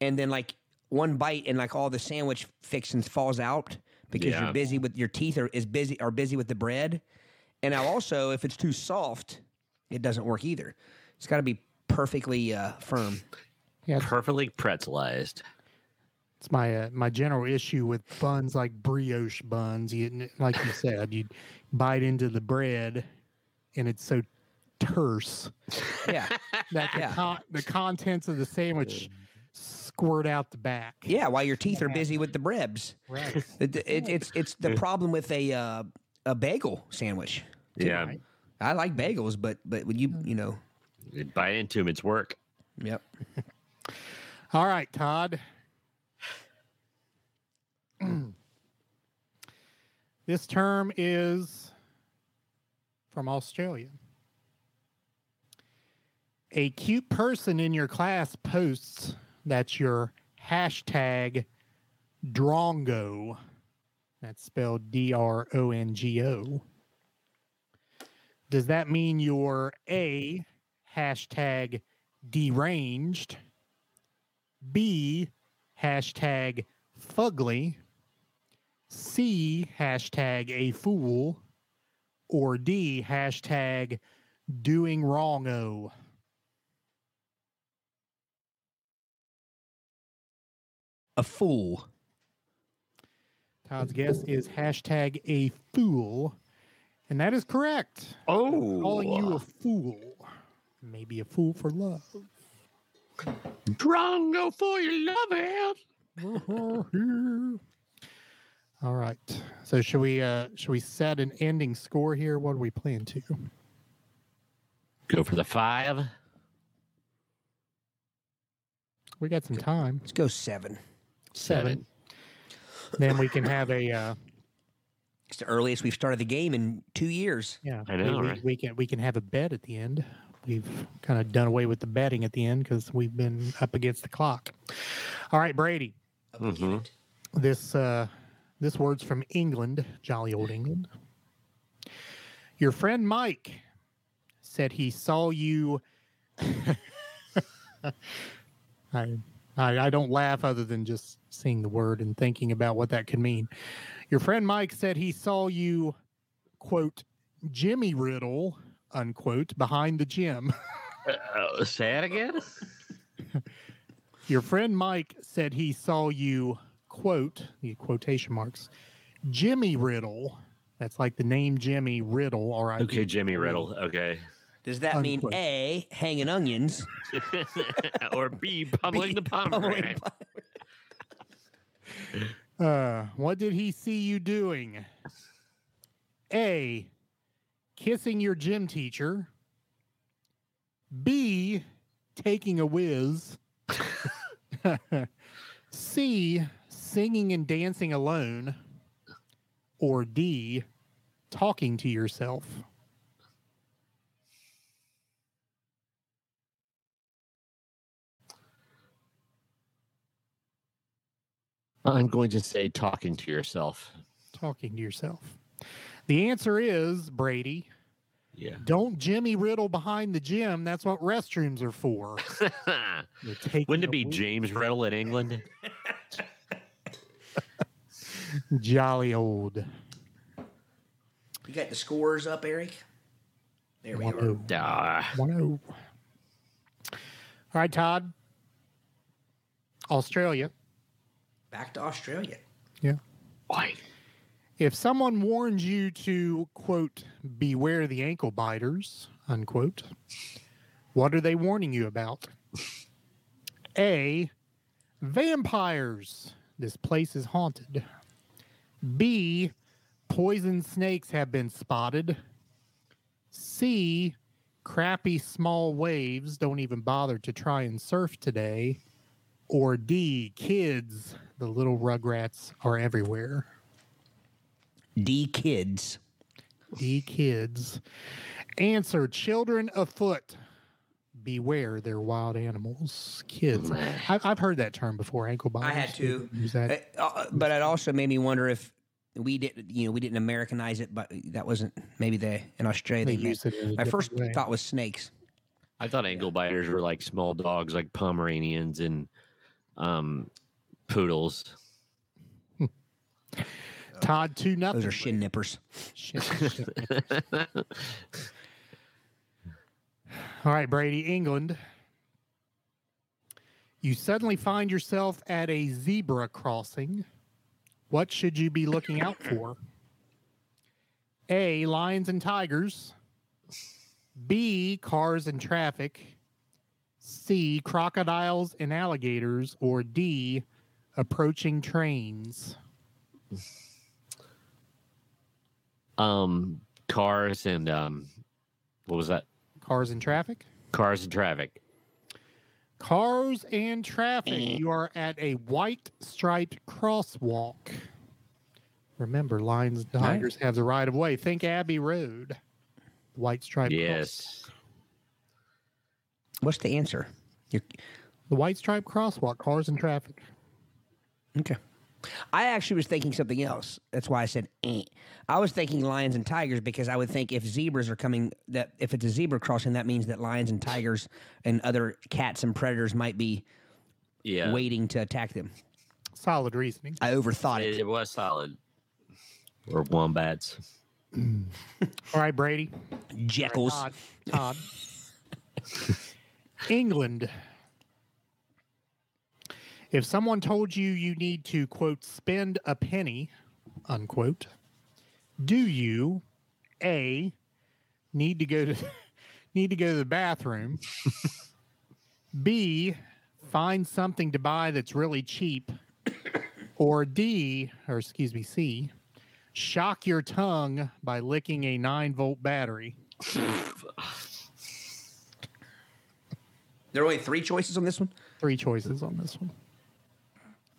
S4: and then like one bite and like all the sandwich fixings falls out because
S2: Yeah.
S4: you're busy with your teeth are is busy are busy with the bread, and I also if it's too soft, it doesn't work either. It's got to be perfectly uh, firm.
S3: Yeah,
S2: Perfectly pretzelized.
S3: it's my uh, my general issue with buns like brioche buns. You, like you said, you bite into the bread, and it's so terse.
S4: Yeah,
S3: that the,
S4: Yeah.
S3: con- the contents of the sandwich squirt out the back.
S4: yeah. While your teeth are busy with the Brebs,
S3: Right.
S4: it, it, it's it's the problem with a uh, a bagel sandwich.
S2: Yeah.
S3: Right.
S4: I like bagels, but but when you you know,
S2: You Bite into them, it's work.
S4: yep.
S3: All right, Todd. this term is from Australia. A cute person in your class posts that your hashtag drongo. That's spelled D R O N G O. Does that mean you're A, hashtag deranged? B, hashtag fugly, C, hashtag a fool, or D, hashtag doing wrong-o.
S4: A fool.
S3: Todd's guess is hashtag a fool, and that is correct.
S2: Oh.
S3: Calling you a fool. Maybe a fool for love.
S2: Drongo for your love
S3: All right. So should we uh should we set an ending score here? What do we plan to?
S2: Go for the five.
S3: We got some time.
S4: Let's go seven.
S3: Seven. then we can have a uh
S4: It's the earliest we've started the game in two years.
S3: yeah.
S2: I know,
S3: we, we-
S2: right?
S3: we can we can have a bet at the end. We've kind of done away with the betting at the end because we've been up against the clock. All right, Brady.
S2: Mm-hmm.
S3: This uh this word's from England, jolly old England. Your friend Mike said he saw you I I, I don't laugh other than just seeing the word and thinking about what that could mean. Your friend Mike said he saw you, quote, Jimmy Riddle, unquote, behind the gym.
S2: Uh, say it again.
S3: Your friend Mike said he saw you, quote, the quotation marks, Jimmy Riddle. That's like the name Jimmy Riddle. All right.
S2: Okay, Jimmy Riddle. Okay.
S4: Does that mean A, hanging onions?
S2: or B, pummeling the pomegranate.
S3: Uh, what did he see you doing? A. Kissing your gym teacher. B. Taking a whiz. C. Singing and dancing alone. Or D. Talking to yourself.
S2: I'm going to say talking to yourself.
S3: Talking to yourself. The answer is Brady.
S2: Yeah.
S3: Don't Jimmy Riddle behind the gym. That's what restrooms are for. You're
S2: Wouldn't it be
S3: whiz.
S2: James Riddle in England?
S3: Jolly old.
S4: You got the scores up, Eric? There we
S3: One
S4: are.
S2: Ah,
S3: One oh. All right, Todd. Australia.
S4: Back to Australia.
S3: Yeah.
S2: why?
S3: If someone warns you to, quote, beware the ankle biters, unquote, what are they warning you about? A, vampires. This place is haunted. B, poison snakes have been spotted. C, crappy small waves don't even bother to try and surf today. Or D, kids, the little rugrats are everywhere.
S4: D kids.
S3: D kids. Answer children afoot. Beware their wild animals. Kids. I've, I've heard that term before. Ankle biters.
S4: I had to.
S3: Use that.
S4: Uh, but it also made me wonder if we did, you know, we didn't Americanize it, but that wasn't maybe they in Australia.
S3: They
S4: They
S3: use it in
S4: my first
S3: way.
S4: thought was snakes.
S2: I thought ankle biters were like small dogs, like Pomeranians and um, poodles.
S3: Todd, two nothing.
S4: Those are shin nippers.
S3: Shit, shit. All right, Brady, England. You suddenly find yourself at a zebra crossing. What should you be looking out for? A. Lions and tigers. B. Cars and traffic. C. Crocodiles and alligators. Or D. Approaching trains.
S2: Um, cars and um, what was that?
S3: Cars and traffic.
S2: Cars and traffic.
S3: Cars and traffic. You are at a white striped crosswalk. Remember, lions and
S4: Right.
S3: tigers have the right of way. Think Abbey Road. White striped
S2: Yes.
S4: What's the answer? You're,
S3: The white striped crosswalk, cars and traffic.
S4: Okay. I actually was thinking something else. That's why I said eh. I was thinking lions and tigers because I would think if zebras are coming, that if it's a zebra crossing, that means that lions and tigers and other cats and predators might be
S2: Yeah.
S4: waiting to attack them.
S3: Solid reasoning.
S4: I overthought
S2: It,
S4: it.
S2: it was solid. Or wombats.
S3: All right, Brady.
S4: Jekylls.
S3: Todd. Todd. England. If someone told you you need to, quote, spend a penny, unquote, do you, A, need to go to need to go to the bathroom? B, find something to buy that's really cheap? Or D, or excuse me, C, shock your tongue by licking a nine volt battery?
S4: There are only three choices on this one.
S3: Three choices on this one.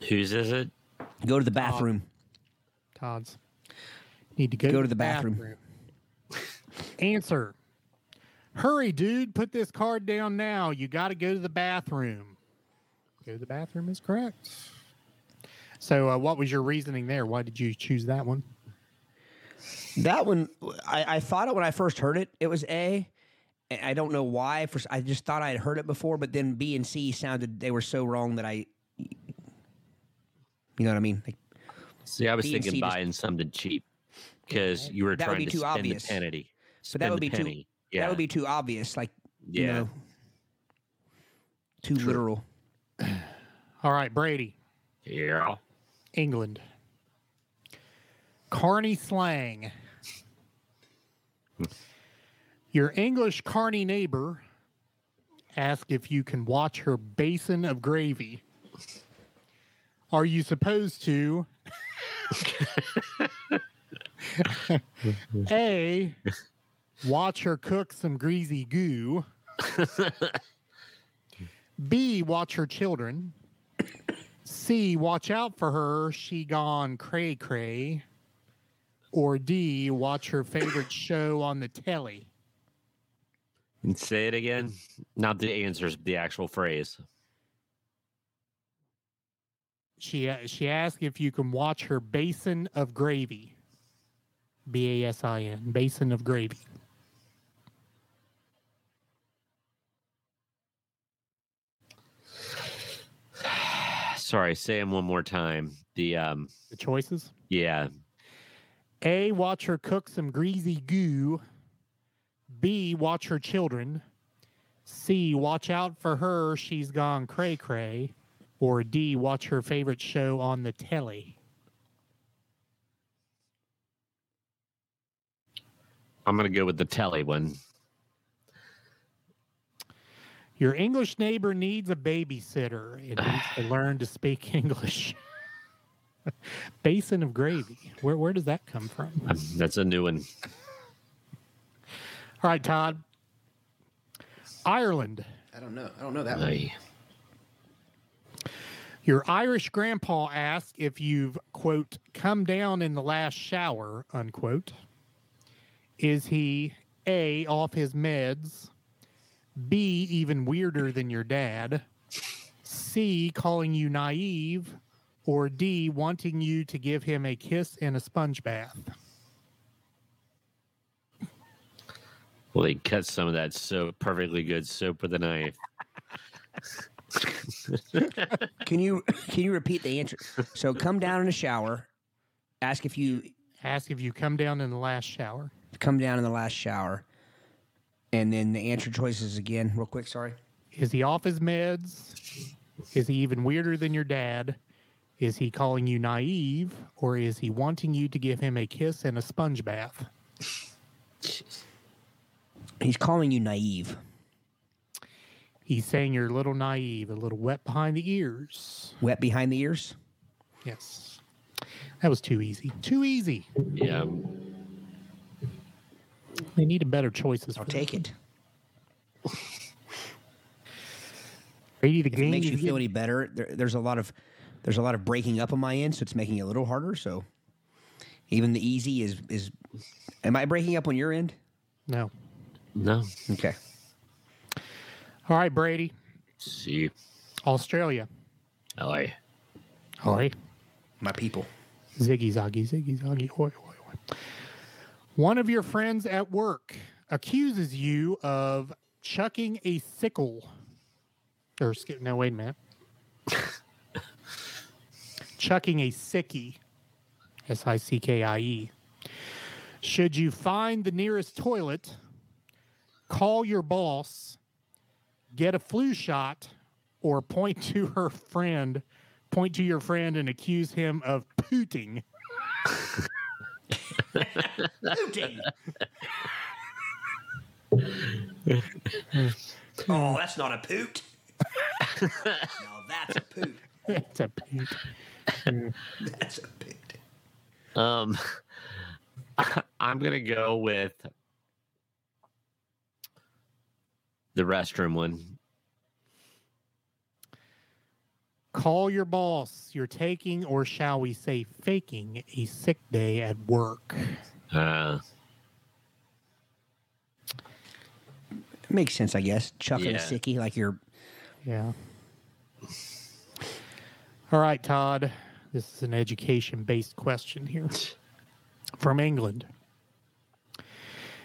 S2: Whose is it?
S4: Go to the bathroom.
S3: Todd's. Need to go,
S4: Go to the bathroom.
S3: Answer. Hurry, dude. Put this card down now. You got to go to the bathroom. Go to the bathroom is correct. So, uh, what was your reasoning there? Why did you choose that one?
S4: That one, I, I thought it when I first heard it. It was A. I don't know why. For I just thought I had heard it before, but then B and C sounded they were so wrong that I, you know what I mean? Like,
S2: See, I was thinking
S4: just-
S2: buying something cheap because you were
S4: That would
S2: trying
S4: be
S2: to
S4: too
S2: spend
S4: obvious.
S2: the penny.
S4: But that would
S2: the
S4: be too-
S2: penny. yeah.
S4: That would be too obvious. Like,
S2: yeah.
S4: you know, too
S2: True.
S4: literal.
S3: All right, Brady,
S2: yeah.
S3: England. Carney slang. Your English carny neighbor asked if you can watch her basin of gravy. Are you supposed to A watch her cook some greasy goo? B watch her children? C, watch out for her. She gone cray cray. Or D, watch her favorite show on the telly.
S2: And say it again. Not the answers, the actual phrase.
S3: She she asked if you can watch her basin of gravy. B A S I N, basin of gravy.
S2: Sorry, say them one more time. The um,
S3: The choices:
S2: yeah,
S3: A, watch her cook some greasy goo. B, watch her children. C, watch out for her. She's gone cray cray. Or D, watch her favorite show on the telly.
S2: I'm gonna go with the telly one.
S3: Your English neighbor needs a babysitter. and needs to learn to speak English. Basin of gravy. Where where does that come from?
S2: Um, That's a new one.
S3: All right, Todd. Ireland.
S4: I don't know. I don't know that
S2: Aye.
S3: Your Irish grandpa asked if you've quote come down in the last shower unquote. Is he A off his meds? B even weirder than your dad? C calling you naive? Or D wanting you to give him a kiss and a sponge bath?
S2: Well, they cut some of that soap, perfectly good soap with a knife.
S4: Can you can you repeat the answer? So come down in the shower, ask if you
S3: Ask if you come down in the last shower.
S4: come down in the last shower, and then the answer choices again, real quick. Sorry.
S3: Is he off his meds? Is he even weirder than your dad? Is he calling you naive? Or is he wanting you to give him a kiss and a sponge bath?
S4: He's calling you naive.
S3: He's saying you're a little naive, a little wet behind the ears.
S4: Wet behind the ears.
S3: Yes. That was too easy. Too easy.
S2: Yeah.
S3: They needed better choices.
S4: I'll take
S3: this
S4: it.
S3: one. Brady, the
S4: If it makes you feel any better, there, there's a lot of there's a lot of breaking up on my end, so it's making it a little harder. So even the easy is is. Am I breaking up on your end?
S3: No.
S2: No.
S4: Okay.
S3: All right, Brady.
S2: See.
S3: Australia.
S2: LA.
S3: Oi.
S4: My people.
S3: Ziggy zaggy, ziggy zaggy, oi, oi, oi. One of your friends at work accuses you of chucking a sickle. Or, sk- no, wait a minute. chucking a sickie. S I C K I E. Should you find the nearest toilet, call your boss, get a flu shot, or point to her friend, point to your friend and accuse him of pooting. Pooting.
S4: oh, that's not a poot. no, that's a poot.
S3: It's a poot.
S4: That's a poot.
S2: Um, I'm gonna go with the restroom one.
S3: Call your boss. You're taking, or shall we say, faking a sick day at work.
S2: Uh,
S4: Makes sense, I guess. Chucking
S2: Yeah.
S4: a sickie like you're.
S3: Yeah. All right, Todd. This is an education based question here from England.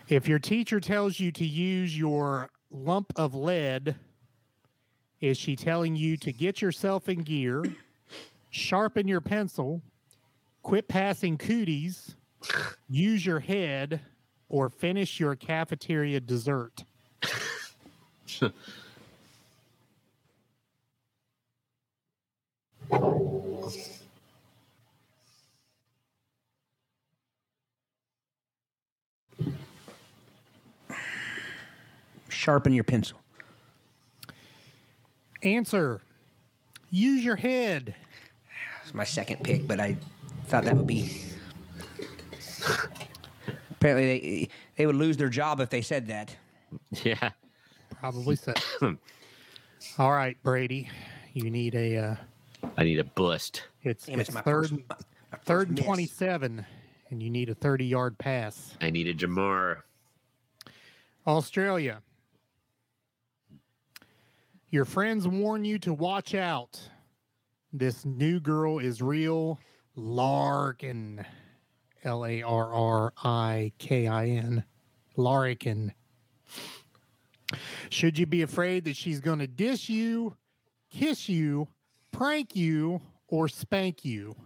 S3: If your teacher tells you to use your lump of lead, is she telling you to get yourself in gear, sharpen your pencil, quit passing cooties, use your head, or finish your cafeteria dessert?
S4: Sharpen your pencil.
S3: Answer Use your head.
S4: It's my second pick, but I thought that would be. Apparently, they they would lose their job if they said that.
S2: Yeah.
S3: Probably so. All right, Brady. You need a. Uh,
S2: I need a bust.
S3: it's
S4: Damn,
S3: it's
S4: it's my
S3: third,
S4: first, my, my
S3: third and
S4: first miss.
S3: 27, and you need a 30 yard pass.
S2: I need a Jamar.
S3: Australia. Your friends warn you to watch out. This new girl is real larrikin. L A R R I K I N. larrikin. Should you be afraid that she's going to dish you, kiss you, prank you, or spank you?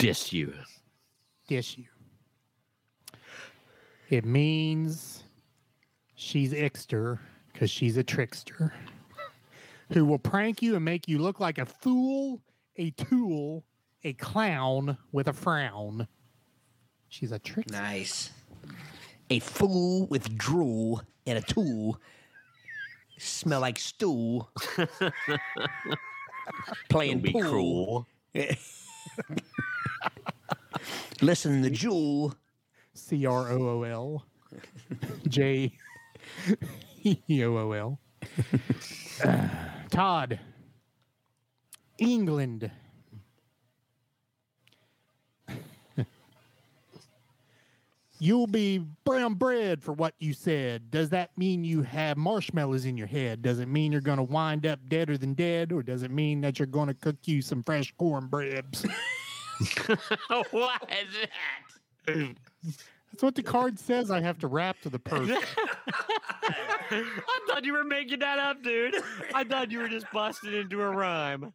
S2: Diss you.
S3: dish you. It means she's Ixter because she's a trickster who will prank you and make you look like a fool, a tool, a clown with a frown. She's a trickster.
S4: Nice. A fool with drool and a tool. Smell like stool. Playing
S2: Don't be
S4: pool.
S2: cruel.
S4: Listen the Jewel.
S3: C R O O L J E O O L. Todd. England. You'll be brown bread for what you said. Does that mean you have marshmallows in your head? Does it mean you're going to wind up deader than dead? Or does it mean that you're going to cook you some fresh cornbreads?
S2: what is that?
S3: That's what the card says I have to rap to the person.
S2: I thought you were making that up, dude. I thought you were just busting into a rhyme.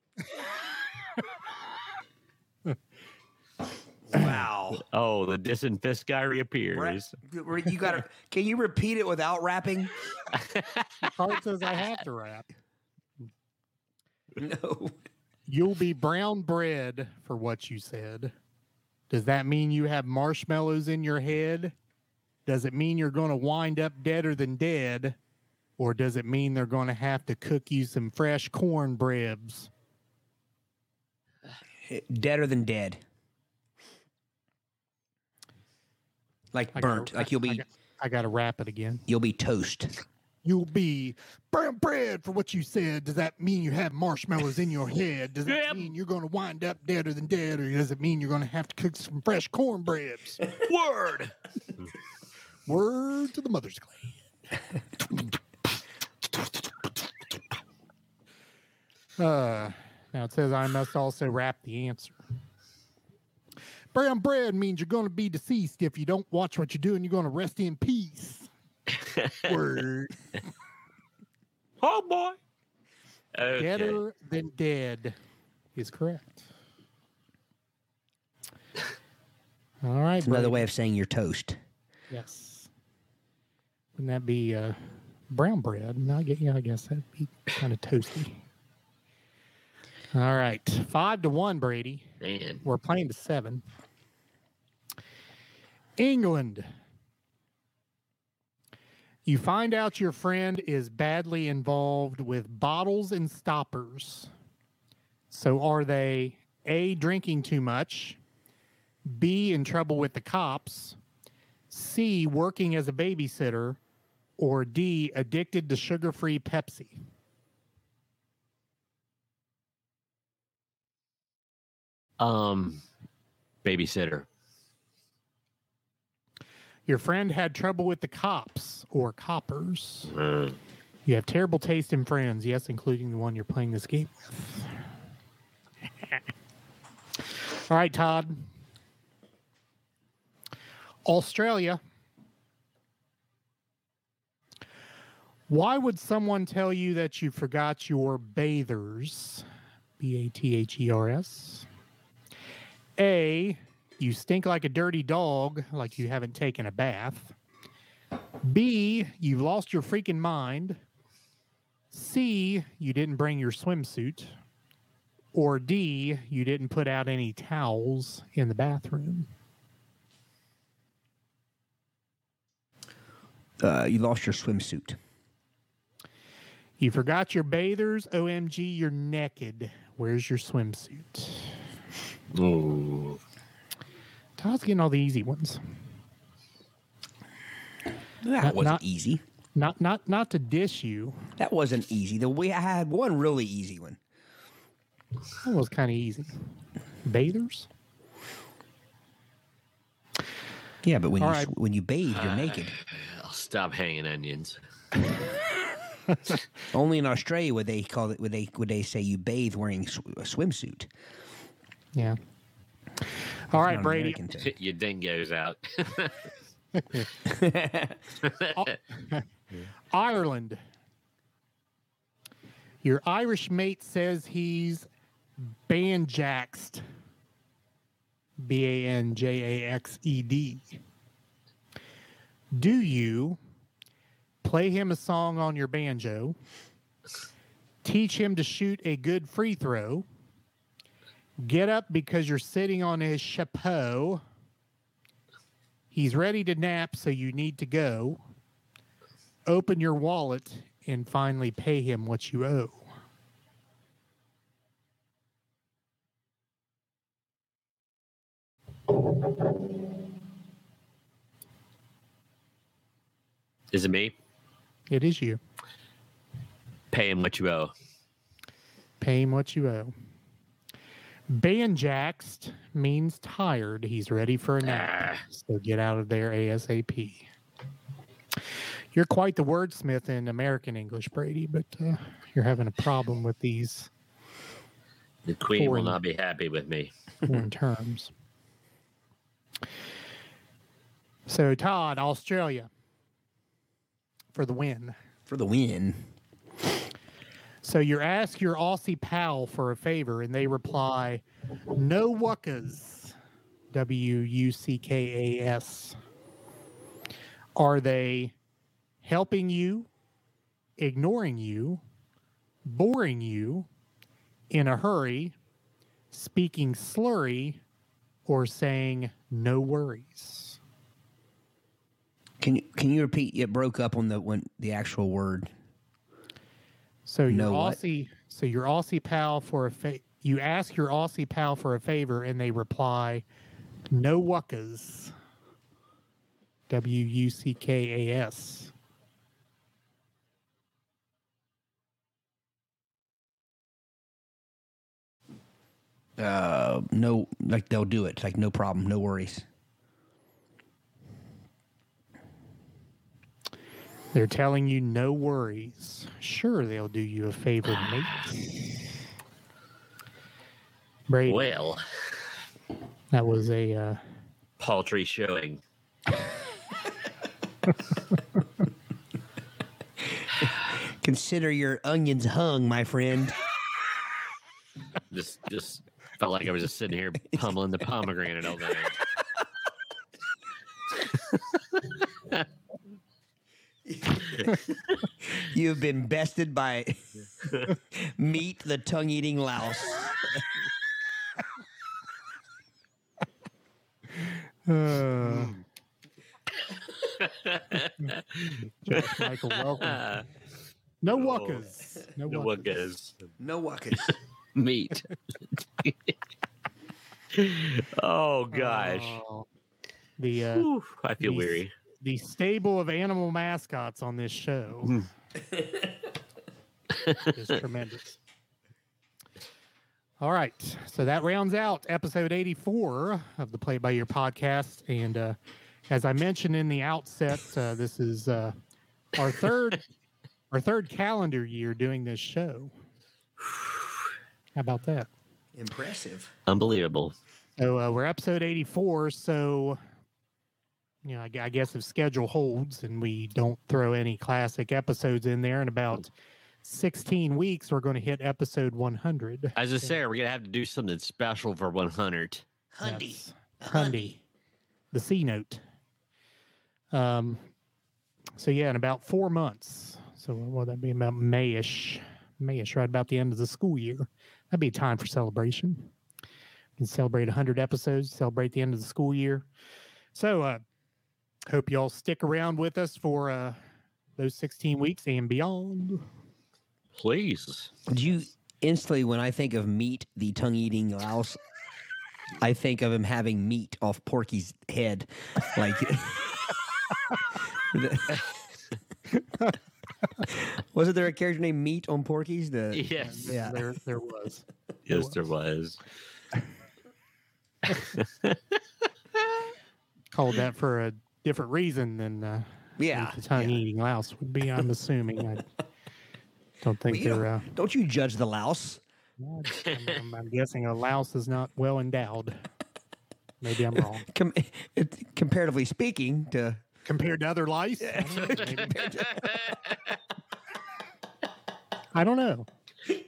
S4: Wow.
S2: Oh, the diss and fist guy reappears.
S4: You gotta. Can you repeat it without rapping?
S3: The card says I have to rap.
S4: No.
S3: You'll be brown bread for what you said. Does that mean you have marshmallows in your head? Does it mean you're going to wind up deader than dead? Or does it mean they're going to have to cook you some fresh corn cornbreads?
S4: Deader than dead. Like
S3: I gotta-
S4: burnt. Like you'll
S3: I
S4: be.
S3: got- I got to wrap it again.
S4: You'll be toast.
S3: You'll be brown bread for what you said. Does that mean you have marshmallows in your head? Does that
S2: Yep.
S3: mean you're going to wind up deader than dead? Or does it mean you're going to have to cook some fresh cornbreads?
S2: Word.
S3: Word to the mother's clan. uh, now it says I must also wrap the answer. Brown bread means you're going to be deceased if you don't watch what you're doing. You're going to rest in peace. Word.
S2: Oh boy. Okay.
S3: Deader than dead is correct. All right.
S4: It's another way of saying you're toast.
S3: Yes. Wouldn't that be uh, brown bread? No, I guess, yeah, I guess that'd be kind of toasty. All right. Five to one, Brady.
S2: Man.
S3: We're playing to seven. England. You find out your friend is badly involved with bottles and stoppers. So are they A, drinking too much, B, in trouble with the cops, C, working as a babysitter, or D, addicted to sugar free Pepsi?
S2: Um, babysitter.
S3: Your friend had trouble with the cops or coppers.
S2: Uh,
S3: You have terrible taste in friends, yes, including the one you're playing this game with. All right, Todd. Australia. Why would someone tell you that you forgot your bathers? B A T H E R S. A, you stink like a dirty dog, like you haven't taken a bath. B, you've lost your freaking mind. C, you didn't bring your swimsuit. Or D, you didn't put out any towels in the bathroom.
S4: Uh, you lost your swimsuit.
S3: You forgot your bathers. OMG, you're naked. Where's your swimsuit?
S2: Ooh.
S3: was getting all the easy ones.
S4: That
S3: Not-
S4: wasn't
S3: not-
S4: easy.
S3: Not not not to dish you.
S4: That wasn't easy. The we I had one really easy one.
S3: That was kind of easy. Bathers?
S4: Yeah, but when
S3: All
S4: you
S3: right.
S4: when you bathe, you're naked.
S2: I'll stop hanging onions.
S4: Only in Australia would they call it would they would they say you bathe wearing a swimsuit.
S3: Yeah. All right,
S4: Not an
S3: Brady.
S4: American.
S2: Your dingoes out.
S3: Ireland. Your Irish mate says he's banjaxed. B A N J A X E D. Do you play him a song on your banjo? Teach him to shoot a good free throw? Get up because you're sitting on his chapeau? He's ready to nap, so you need to go open your wallet and finally pay him what you owe.
S2: Is it me?
S3: It is you.
S2: Pay him what you owe.
S3: Pay him what you owe. Banjaxed means tired. He's ready for a nap. So get out of there ASAP. You're quite the wordsmith in American English, Brady, but uh, you're having a problem with these
S2: The queen will not be happy with me.
S3: foreign terms. So, Todd, Australia for the win.
S4: For the win.
S3: So you ask your Aussie pal for a favor, and they reply, "No wuckas." W U C K A S. Are they helping you, ignoring you, boring you, in a hurry, speaking slurry, or saying no worries?
S4: Can you can you repeat? It broke up on the when the actual word.
S3: So your
S4: No what?
S3: Aussie, so your Aussie pal for a fa- you ask your Aussie pal for a favor, and they reply, "No wuckas." W U C K A S.
S4: Uh, no, like they'll do it. Like no problem, no worries.
S3: They're telling you no worries. Sure, they'll do you a favor, mate. Brady,
S2: Well,
S3: that was a uh,
S2: paltry showing.
S4: Consider your onions hung, my friend.
S2: Just, just felt like I was just sitting here pummeling the pomegranate all night.
S4: You have been bested by meat, the tongue-eating louse.
S3: uh, Josh Michael, welcome. No walkers. No
S2: No
S3: wuckas.
S4: No walkers.
S2: meat. oh gosh,
S3: Oh, the uh,
S2: Whew, I feel
S3: these-
S2: weary.
S3: The stable of animal mascots on this show is tremendous. All right, so that rounds out episode 84 of the Play by Ear podcast, and uh, as I mentioned in the outset, uh, this is uh, our third our third calendar year doing this show. How about that?
S4: Impressive.
S2: Unbelievable.
S3: So uh, we're episode 84. So, you know, I, I guess if schedule holds and we don't throw any classic episodes in there in about 16 weeks, we're going to hit episode 100.
S2: As I say, we're gonna have to do something special for 100.
S4: Hundy.
S3: Yes. Hundy. The C note. Um, so yeah, in about four months. So what would that be about Mayish? Mayish, right about the end of the school year. That'd be time for celebration. We can celebrate 100 episodes, celebrate the end of the school year. So uh hope y'all stick around with us for uh those 16 weeks and beyond.
S2: Please.
S4: Do you instantly, when I think of meat, the tongue-eating louse, I think of him having meat off Porky's head, like. Wasn't there a character named Meat on Porky's? The
S2: Yes.
S4: Yeah.
S3: There there was.
S2: Yes, there was.
S3: Called that for a different reason than uh
S4: yeah.
S3: the tongue eating louse would be. I'm assuming. I don't think
S4: Well, you
S3: they're. Uh,
S4: don't, don't you judge the louse?
S3: I'm, I'm- I'm guessing a louse is not well endowed. Maybe I'm wrong.
S4: Com- it, comparatively speaking, to
S3: Compared to other lice, I don't know. Maybe-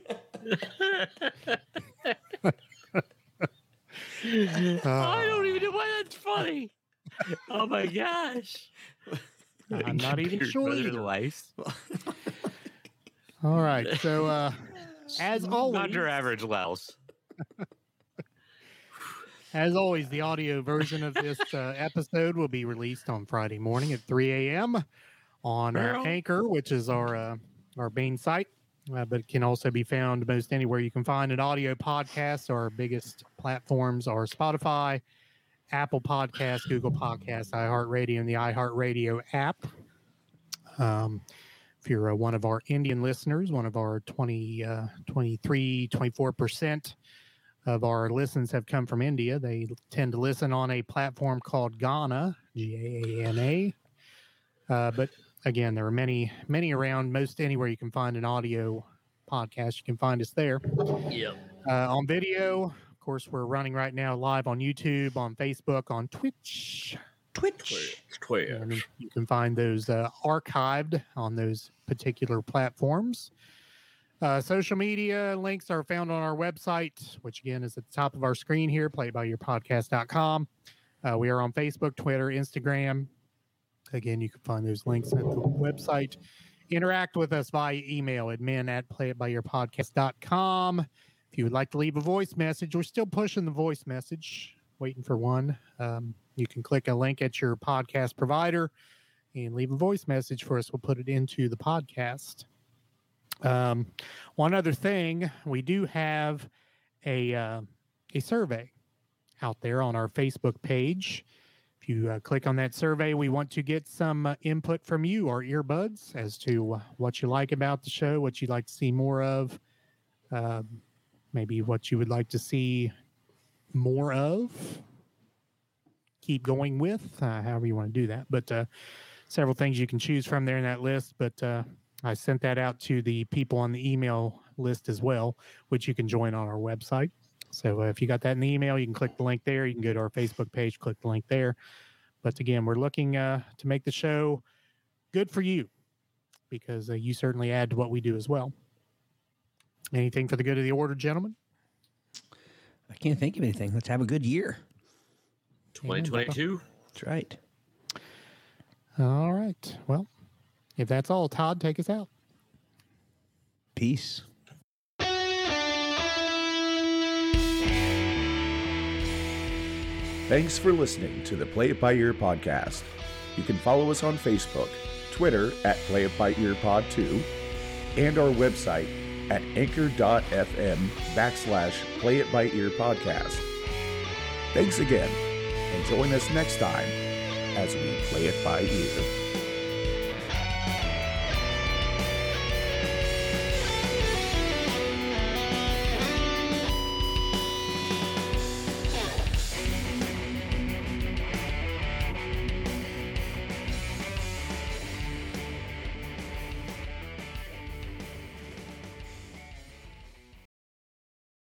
S3: I don't know.
S2: I don't even know why that's funny. Oh my gosh.
S3: I'm not even
S2: Your
S3: sure.
S2: brother
S3: either.
S2: lice.
S3: All right. So, uh, as
S2: Not
S3: always,
S2: your average louse.
S3: As always, the audio version of this uh, episode will be released on Friday morning at 3 a.m. on uh,
S2: Girl.
S3: Anchor, which is our uh, our main site, uh, but it can also be found most anywhere you can find an audio podcast. Our biggest platforms are Spotify, Apple Podcasts, Google Podcasts, iHeartRadio, and the iHeartRadio app. Um, if you're uh, one of our Indian listeners, one of our 20, uh, 23, 24% of our listens have come from India. They tend to listen on a platform called Gaana, G A A N A. Uh, but again, there are many, many around. Most anywhere you can find an audio podcast, you can find us there.
S2: Yep.
S3: Uh, on video, course, we're running right now live on YouTube, on Facebook, on Twitch.
S4: Twitch.
S3: And you can find those uh, archived on those particular platforms. Uh, social media links are found on our website, which again is at the top of our screen here, playbyearpodcast.com. Uh, we are on Facebook, Twitter, Instagram. Again, you can find those links at the website. Interact with us via email, admin at playitbyearpodcast.com. If you would like to leave a voice message, we're still pushing the voice message, waiting for one. Um, you can click a link at your podcast provider and leave a voice message for us. We'll put it into the podcast. Um, one other thing, we do have a uh, a survey out there on our Facebook page. If you uh, click on that survey, we want to get some uh, input from you, our earbuds, as to uh, what you like about the show, what you'd like to see more of, um, maybe what you would like to see more of. Keep going with, uh, however you want to do that. But uh, several things you can choose from there in that list. But uh, I sent that out to the people on the email list as well, which you can join on our website. So uh, if you got that in the email, you can click the link there. You can go to our Facebook page, click the link there. But again, we're looking uh, to make the show good for you because uh, you certainly add to what we do as well. Anything for the good of the order, gentlemen?
S4: I can't think of anything. Let's have a good year.
S2: 2022.
S4: That's right.
S3: All right. Well, if that's all, Todd, take us out.
S4: Peace.
S1: Thanks for listening to the Play It By Ear podcast. You can follow us on Facebook, Twitter at Play It By Ear Pod 2, and our website at anchor.fm backslash Play It By Ear podcast. Thanks again, and join us next time as we play it by ear.